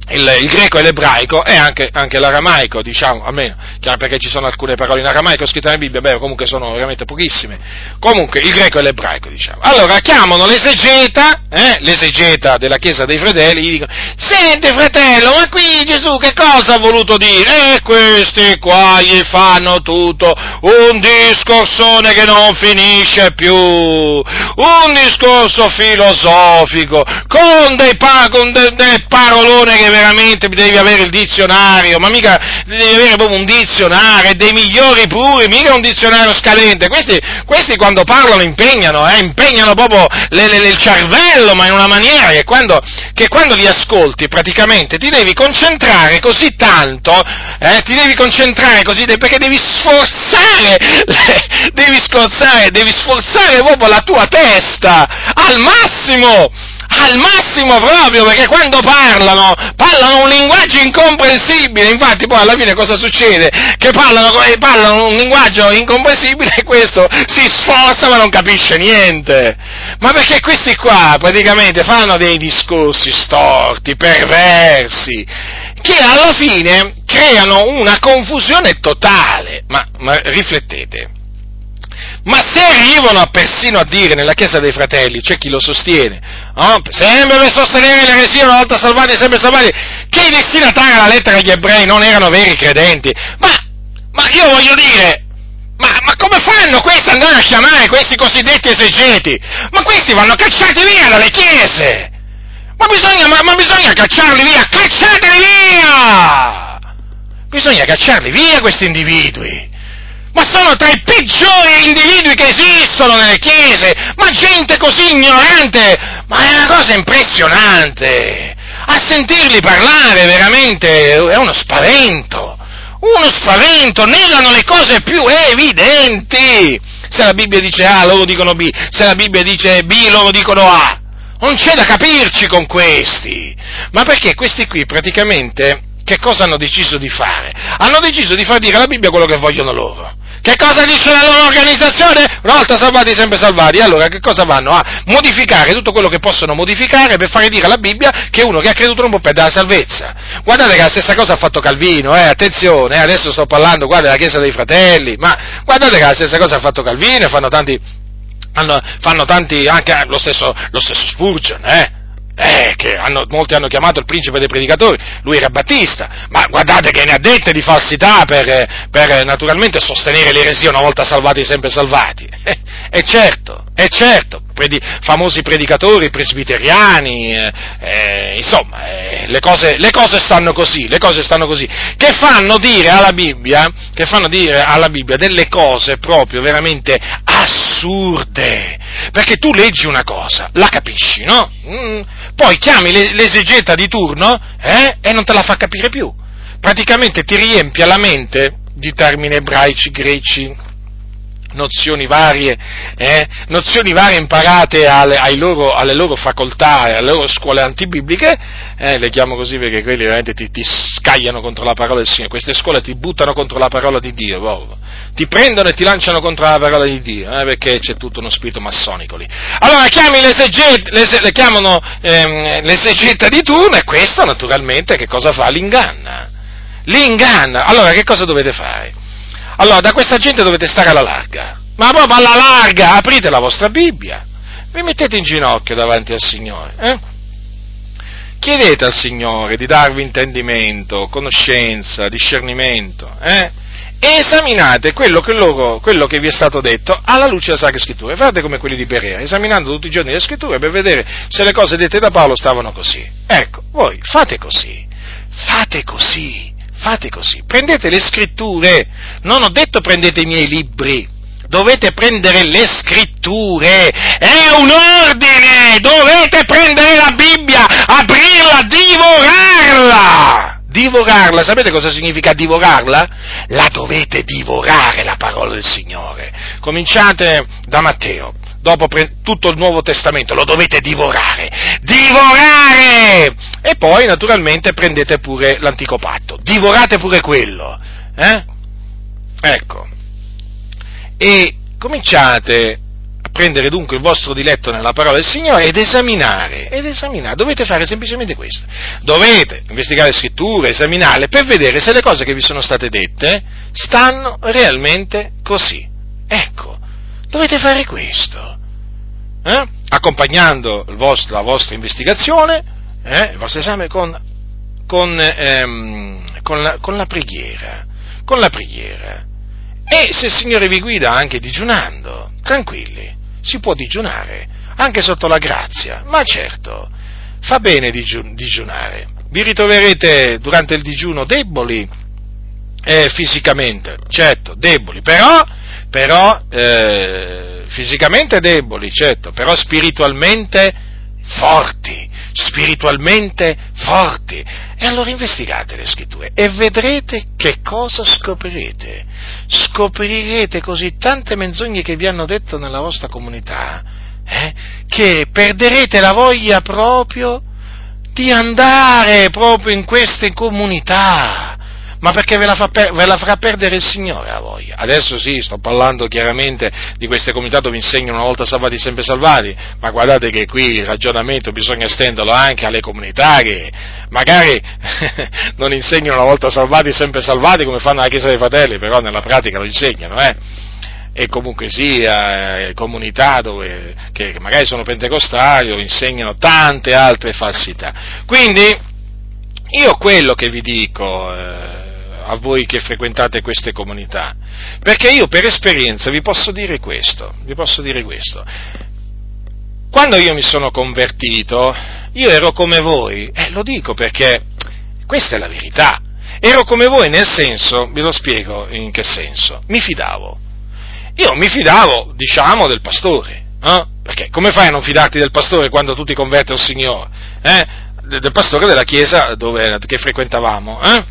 il, il, greco e l'ebraico e anche, anche, l'aramaico, diciamo, almeno, perché ci sono alcune parole in aramaico scritte nella Bibbia, beh, comunque sono veramente pochissime. Comunque, il greco e l'ebraico, diciamo. Allora, chiamano l'esegeta, eh, l'esegeta della Chiesa dei Fratelli, gli dicono, senti fratello, ma qui Gesù che cosa ha voluto dire? E questi qua gli fanno tutto un discorsone che non finisce più, un discorso filosofico, con dei, pa- con de- delle parolone che veramente devi avere il dizionario, ma mica devi avere proprio un dizionario, dei migliori pure, mica un dizionario scadente. Questi, questi quando parlano impegnano, eh, impegnano proprio le, le, il cervello, ma in una maniera che quando, che quando, li ascolti praticamente ti devi concentrare così tanto, eh, ti devi concentrare così, perché devi sforzare, devi sforzare, devi sforzare proprio la tua testa al massimo al massimo proprio, perché quando parlano, parlano un linguaggio incomprensibile, infatti poi alla fine cosa succede? Che parlano, eh, parlano un linguaggio incomprensibile e questo si sforza ma non capisce niente. Ma perché questi qua praticamente fanno dei discorsi storti, perversi, che alla fine creano una confusione totale. Ma, ma riflettete, ma se arrivano persino a dire nella Chiesa dei Fratelli, c'è chi lo sostiene, oh, sempre per sostenere l'eresia una volta salvati, sempre salvati, che i destinatari alla lettera agli ebrei non erano veri credenti, ma, ma io voglio dire, ma, ma, come fanno questi ad andare a chiamare questi cosiddetti esegeti? Ma questi vanno cacciati via dalle chiese! Ma bisogna, ma, ma bisogna cacciarli via, cacciateli via! Bisogna cacciarli via questi individui! Ma sono tra i peggiori individui che esistono nelle chiese, ma gente così ignorante, ma è una cosa impressionante. A sentirli parlare veramente è uno spavento, uno spavento, negano le cose più evidenti. Se la Bibbia dice A, loro dicono B, se la Bibbia dice B, loro dicono A. Non c'è da capirci con questi. Ma perché questi qui praticamente che cosa hanno deciso di fare? Hanno deciso di far dire alla Bibbia quello che vogliono loro. Che cosa dice la loro organizzazione? Una volta salvati, sempre salvati. Allora che cosa vanno? A modificare tutto quello che possono modificare per fare dire alla Bibbia che uno che ha creduto non può perdere la salvezza. Guardate che la stessa cosa ha fatto Calvino, eh, attenzione, eh, adesso sto parlando qua della Chiesa dei Fratelli, ma guardate che la stessa cosa ha fatto Calvino e fanno tanti, hanno, fanno tanti, anche lo stesso, lo stesso Spurgeon, eh eh, che hanno, molti hanno chiamato il principe dei predicatori, lui era Battista, ma guardate che ne ha dette di falsità per, per naturalmente sostenere l'eresia una volta salvati sempre salvati. Eh, e certo, è certo, predi, famosi predicatori presbiteriani, eh, eh, insomma, eh, le, cose, le, cose, stanno così, le cose stanno così, che fanno dire alla Bibbia, che fanno dire alla Bibbia delle cose proprio veramente assurde, perché tu leggi una cosa, la capisci, no? Mm, poi chiami l'esegeta di turno eh, e non te la fa capire più. Praticamente ti riempie la mente di termini ebraici, greci, nozioni varie, eh, nozioni varie imparate alle, loro, alle loro facoltà, alle loro scuole antibibliche, eh, le chiamo così perché quelli veramente ti, ti, scagliano contro la parola del Signore, queste scuole ti buttano contro la parola di Dio, proprio. ti prendono e ti lanciano contro la parola di Dio, eh, perché c'è tutto uno spirito massonico lì. Allora chiami l'esegeta, le, le chiamano ehm, l'esegeta di turno e questo naturalmente che cosa fa? L'inganna. L'inganna. Allora che cosa dovete fare? Allora, da questa gente dovete stare alla larga, ma proprio alla larga, aprite la vostra Bibbia, vi mettete in ginocchio davanti al Signore, eh? chiedete al Signore di darvi intendimento, conoscenza, discernimento, eh? e esaminate quello che, loro, quello che, vi è stato detto alla luce della Sacra Scrittura. Fate come quelli di Berea, esaminando tutti i giorni le Scritture per vedere se le cose dette da Paolo stavano così. Ecco, voi fate così, fate così fate così, prendete le scritture, non ho detto prendete i miei libri, dovete prendere le scritture, è un ordine, dovete prendere la Bibbia, aprirla, divorarla. Divorarla, sapete cosa significa divorarla? La dovete divorare la parola del Signore. Cominciate da Matteo, dopo pre- tutto il Nuovo Testamento, lo dovete divorare, divorare! E poi naturalmente prendete pure l'Antico Patto, divorate pure quello, eh? Ecco, e cominciate prendere dunque il vostro diletto nella parola del Signore ed esaminare, ed esaminare, dovete fare semplicemente questo, dovete investigare le scritture, esaminarle per vedere se le cose che vi sono state dette stanno realmente così. Ecco, dovete fare questo, eh? accompagnando vostro, la vostra investigazione, eh? il vostro esame con, con, ehm, con, la, con la preghiera, con la preghiera. E se il Signore vi guida anche digiunando, tranquilli, si può digiunare, anche sotto la grazia, ma certo, fa bene digiunare. Vi ritroverete durante il digiuno deboli eh, fisicamente, certo, deboli, però, però eh, fisicamente deboli, certo, però spiritualmente forti, spiritualmente forti. E allora investigate le scritture e vedrete che cosa scoprirete. Scoprirete così tante menzogne che vi hanno detto nella vostra comunità, eh, che perderete la voglia proprio di andare proprio in queste comunità ma perché ve la, per, ve la, farà perdere il Signore a voi. Adesso sì, sto parlando chiaramente di queste comunità dove insegnano una volta salvati sempre salvati, ma guardate che qui il ragionamento bisogna estenderlo anche alle comunità che magari non insegnano una volta salvati sempre salvati come fanno la Chiesa dei Fratelli, però nella pratica lo insegnano, eh? e comunque sia eh, comunità dove, che magari sono pentecostali o insegnano tante altre falsità. Quindi io quello che vi dico, eh, a voi che frequentate queste comunità, perché io per esperienza vi posso dire questo, vi posso dire questo. Quando io mi sono convertito, io ero come voi, e eh, lo dico perché questa è la verità, ero come voi nel senso, vi lo spiego in che senso, mi fidavo. Io mi fidavo, diciamo, del pastore, eh? perché come fai a non fidarti del pastore quando tu ti converti al Signore? Eh? Del pastore della chiesa dove, che frequentavamo, eh?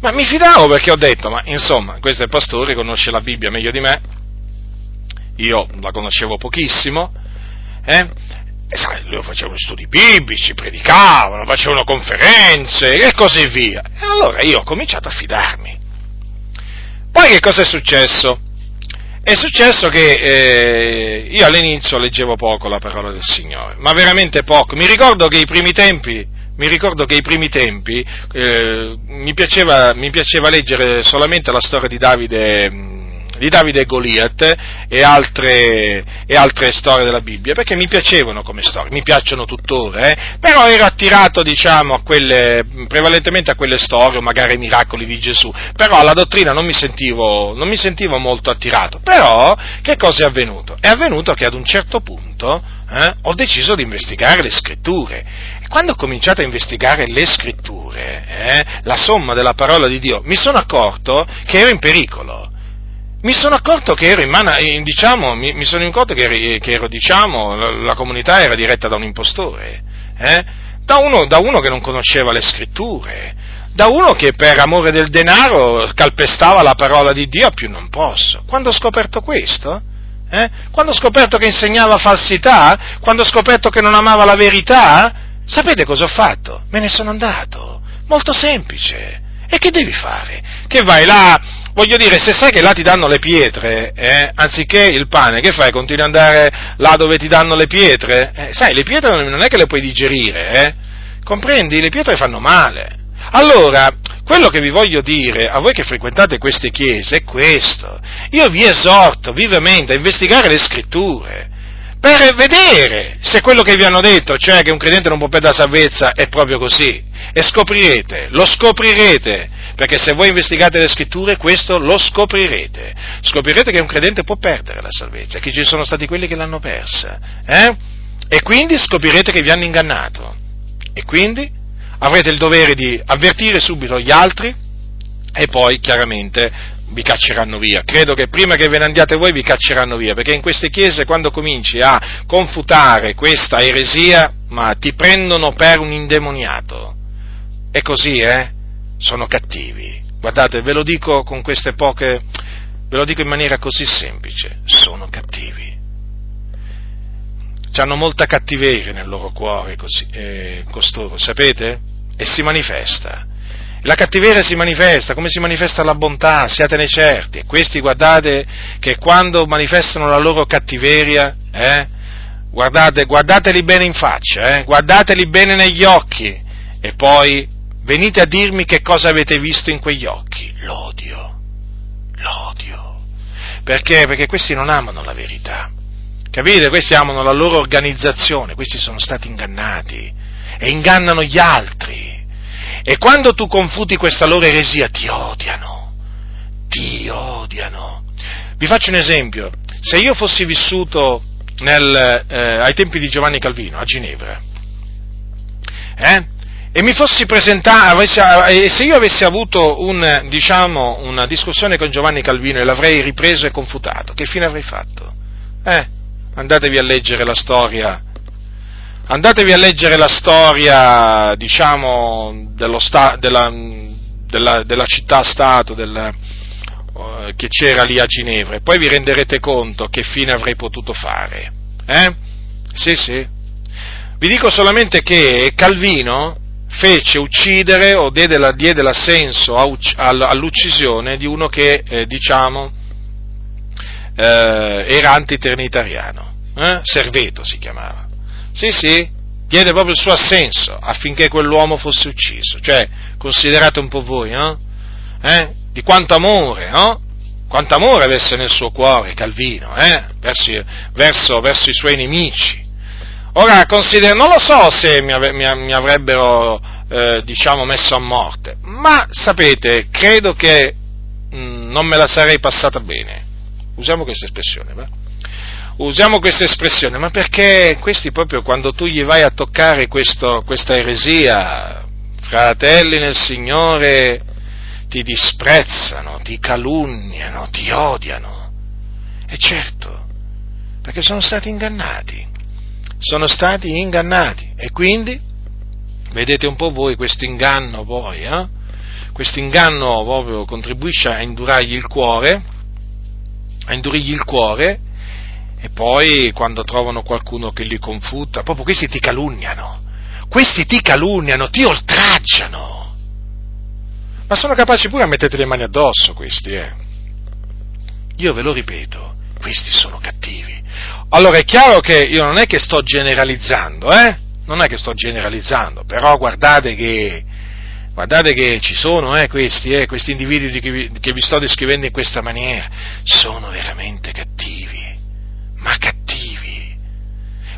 Ma mi fidavo perché ho detto, ma insomma, questo è il pastore, conosce la Bibbia meglio di me, io la conoscevo pochissimo, eh? E sai, loro facevano studi biblici, predicavano, facevano conferenze e così via. E allora io ho cominciato a fidarmi. Poi che cosa è successo? È successo che eh, io all'inizio leggevo poco la parola del Signore, ma veramente poco. Mi ricordo che i primi tempi mi ricordo che ai primi tempi eh, mi, piaceva, mi, piaceva, leggere solamente la storia di Davide, di Davide e Goliath e altre, e altre, storie della Bibbia, perché mi piacevano come storie, mi piacciono tuttora, eh? però ero attirato diciamo, a quelle, prevalentemente a quelle storie, o magari ai miracoli di Gesù, però alla dottrina non mi, sentivo, non mi sentivo molto attirato, però che cosa è avvenuto? È avvenuto che ad un certo punto eh, ho deciso di investigare le scritture quando ho cominciato a investigare le scritture, eh, la somma della parola di Dio, mi sono accorto che ero in pericolo. Mi sono accorto che ero in mano, diciamo, mi, mi sono accorto che, ero, che ero diciamo, la, la, comunità era diretta da un impostore, eh, da, uno, da uno che non conosceva le scritture, da uno che per amore del denaro calpestava la parola di Dio a più non posso. Quando ho scoperto questo, eh, quando ho scoperto che insegnava falsità, quando ho scoperto che non amava la verità, Sapete cosa ho fatto? Me ne sono andato. Molto semplice. E che devi fare? Che vai là, voglio dire, se sai che là ti danno le pietre, eh, anziché il pane, che fai? Continui ad andare là dove ti danno le pietre? Eh, sai, le pietre non è che le puoi digerire, eh? Comprendi? Le pietre fanno male. Allora, quello che vi voglio dire a voi che frequentate queste chiese è questo. Io vi esorto vivamente a investigare le scritture per vedere se quello che vi hanno detto, cioè che un credente non può perdere la salvezza, è proprio così. E scoprirete, lo scoprirete, perché se voi investigate le scritture questo lo scoprirete. Scoprirete che un credente può perdere la salvezza, che ci sono stati quelli che l'hanno persa. Eh? E quindi scoprirete che vi hanno ingannato. E quindi avrete il dovere di avvertire subito gli altri e poi chiaramente vi cacceranno via. Credo che prima che ve ne andiate voi vi cacceranno via, perché in queste chiese quando cominci a confutare questa eresia, ma ti prendono per un indemoniato. È così, eh? Sono cattivi. Guardate, ve lo dico con queste poche, ve lo dico in maniera così semplice, sono cattivi. hanno molta cattiveria nel loro cuore, così, eh, costoro, sapete? E si manifesta. La cattiveria si manifesta, come si manifesta la bontà, siatene certi. E questi guardate che quando manifestano la loro cattiveria, eh, guardate, guardateli bene in faccia, eh, guardateli bene negli occhi e poi venite a dirmi che cosa avete visto in quegli occhi. L'odio, l'odio. Perché? Perché questi non amano la verità. Capite? Questi amano la loro organizzazione, questi sono stati ingannati e ingannano gli altri. E quando tu confuti questa loro eresia ti odiano, ti odiano. Vi faccio un esempio, se io fossi vissuto nel, eh, ai tempi di Giovanni Calvino a Ginevra, eh, e mi fossi presentato, e se io avessi avuto un, diciamo, una discussione con Giovanni Calvino e l'avrei ripreso e confutato, che fine avrei fatto? Eh, andatevi a leggere la storia andatevi a leggere la storia, diciamo, sta, della, della, della città-stato del, uh, che c'era lì a Ginevra e poi vi renderete conto che fine avrei potuto fare. Eh? Sì, sì. Vi dico solamente che Calvino fece uccidere o diede, la, diede l'assenso all'uccisione di uno che, eh, diciamo, eh, era antiternitariano, eh? Serveto si chiamava. Sì, sì, diede proprio il suo assenso affinché quell'uomo fosse ucciso. Cioè, considerate un po' voi, no? Eh? Di quanto amore, no? Quanto amore avesse nel suo cuore Calvino, eh? verso, verso, verso, i suoi nemici. Ora, consider- non lo so se mi, ave- mi avrebbero, eh, diciamo, messo a morte, ma sapete, credo che mh, mm, non me la sarei passata bene. Usiamo questa espressione, va? Usiamo questa espressione, ma perché questi proprio quando tu gli vai a toccare questo, questa eresia, fratelli nel Signore, ti disprezzano, ti calunniano, ti odiano. E certo, perché sono stati ingannati, sono stati ingannati e quindi, vedete un po' voi questo inganno poi, eh? questo inganno proprio contribuisce a indurargli il cuore, a indurirgli il cuore e poi quando trovano qualcuno che li confuta, proprio questi ti calunniano, questi ti calunniano, ti oltraggiano. Ma sono capaci pure a mettere le mani addosso questi, eh. Io ve lo ripeto, questi sono cattivi. Allora è chiaro che io non è che sto generalizzando, eh? Non è che sto generalizzando, però guardate che, guardate che ci sono eh, questi, eh, questi individui che vi, che vi sto descrivendo in questa maniera, sono veramente cattivi ma cattivi.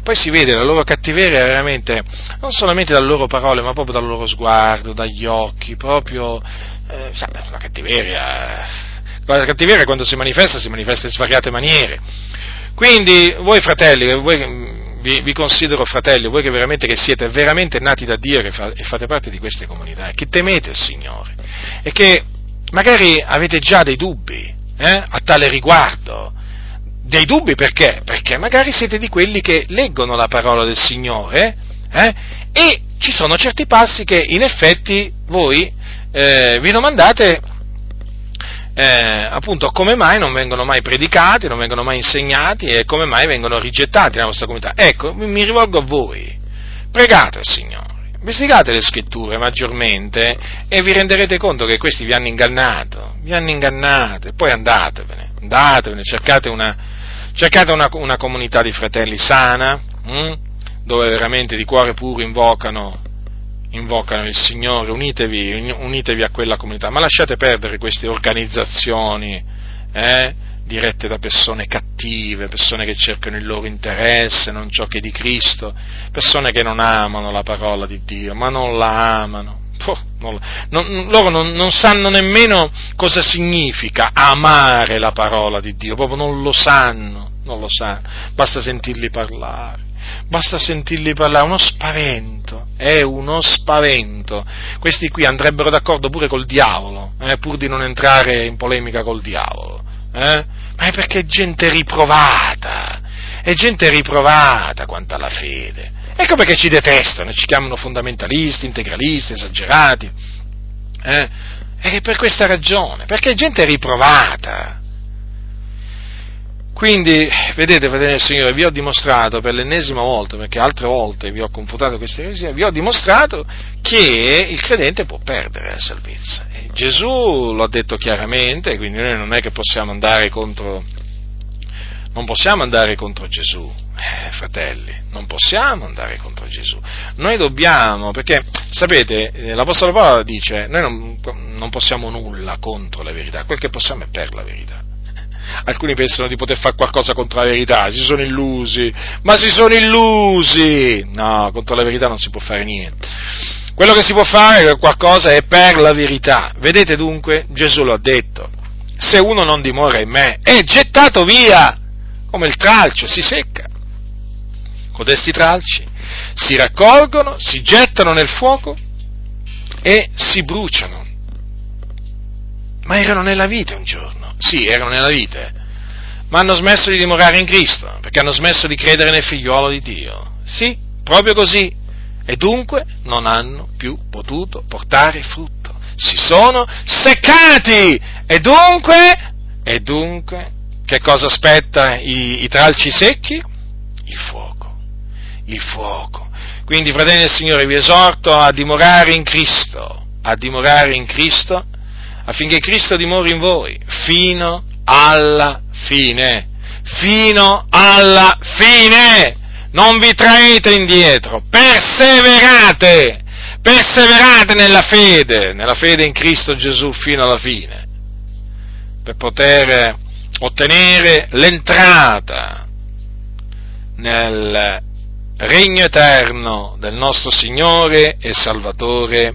Poi si vede la loro cattiveria veramente, non solamente dalle loro parole, ma proprio dal loro sguardo, dagli occhi, proprio, eh, la cattiveria, la cattiveria quando si manifesta, si manifesta in svariate maniere. Quindi voi fratelli, voi, vi, vi, considero fratelli, voi che veramente che siete veramente nati da Dio e fate parte di queste comunità, che temete il Signore e che magari avete già dei dubbi eh, a tale riguardo, dei dubbi perché? Perché magari siete di quelli che leggono la parola del Signore eh, e ci sono certi passi che in effetti voi eh, vi domandate eh, appunto come mai non vengono mai predicati, non vengono mai insegnati e come mai vengono rigettati nella vostra comunità. Ecco, mi rivolgo a voi, pregate il Signore, investigate le scritture maggiormente e vi renderete conto che questi vi hanno ingannato, vi hanno ingannato e poi andatevene, andatevene, cercate una, cercate una, una comunità di fratelli sana, hm? dove veramente di cuore puro invocano, invocano il Signore, unitevi, unitevi, a quella comunità, ma lasciate perdere queste organizzazioni eh, dirette da persone cattive, persone che cercano il loro interesse, non ciò che è di Cristo, persone che non amano la parola di Dio, ma non la amano. Puh, non, non, loro non, non, sanno nemmeno cosa significa amare la parola di Dio, proprio non lo sanno non lo sa, basta sentirli parlare, basta sentirli parlare, uno spavento, è uno spavento. Questi qui andrebbero d'accordo pure col diavolo, eh, pur di non entrare in polemica col diavolo, eh? ma è perché è gente riprovata, è gente riprovata quanto alla fede. Ecco perché ci detestano, ci chiamano fondamentalisti, integralisti, esagerati. Eh? È per questa ragione, perché è gente riprovata. Quindi, vedete, fratelli del Signore, vi ho dimostrato per l'ennesima volta, perché altre volte vi ho confutato questa eresia, vi ho dimostrato che il credente può perdere la salvezza. E Gesù lo ha detto chiaramente, quindi noi non è che possiamo andare contro, non possiamo andare contro Gesù, eh, fratelli, non possiamo andare contro Gesù. Noi dobbiamo, perché sapete, eh, l'Apostolo Paolo dice, noi non, non possiamo nulla contro la verità, quel che possiamo è per la verità. Alcuni pensano di poter fare qualcosa contro la verità, si sono illusi, ma si sono illusi! No, contro la verità non si può fare niente. Quello che si può fare qualcosa è per la verità. Vedete dunque, Gesù lo ha detto, se uno non dimora in me è gettato via, come il tralcio, si secca. Codesti tralci si raccolgono, si gettano nel fuoco e si bruciano. Ma erano nella vita un giorno sì, erano nella vita, ma hanno smesso di dimorare in Cristo, perché hanno smesso di credere nel figliuolo di Dio. Sì, proprio così. E dunque non hanno più potuto portare frutto. Si sono seccati! E dunque, e dunque, che cosa aspetta i, i tralci secchi? Il fuoco. Il fuoco. Quindi, fratelli del Signore, vi esorto a dimorare in Cristo, a dimorare in Cristo affinché Cristo dimori in voi fino alla fine, fino alla fine. Non vi traete indietro, perseverate, perseverate nella fede, nella fede in Cristo Gesù fino alla fine, per poter ottenere l'entrata nel regno eterno del nostro Signore e Salvatore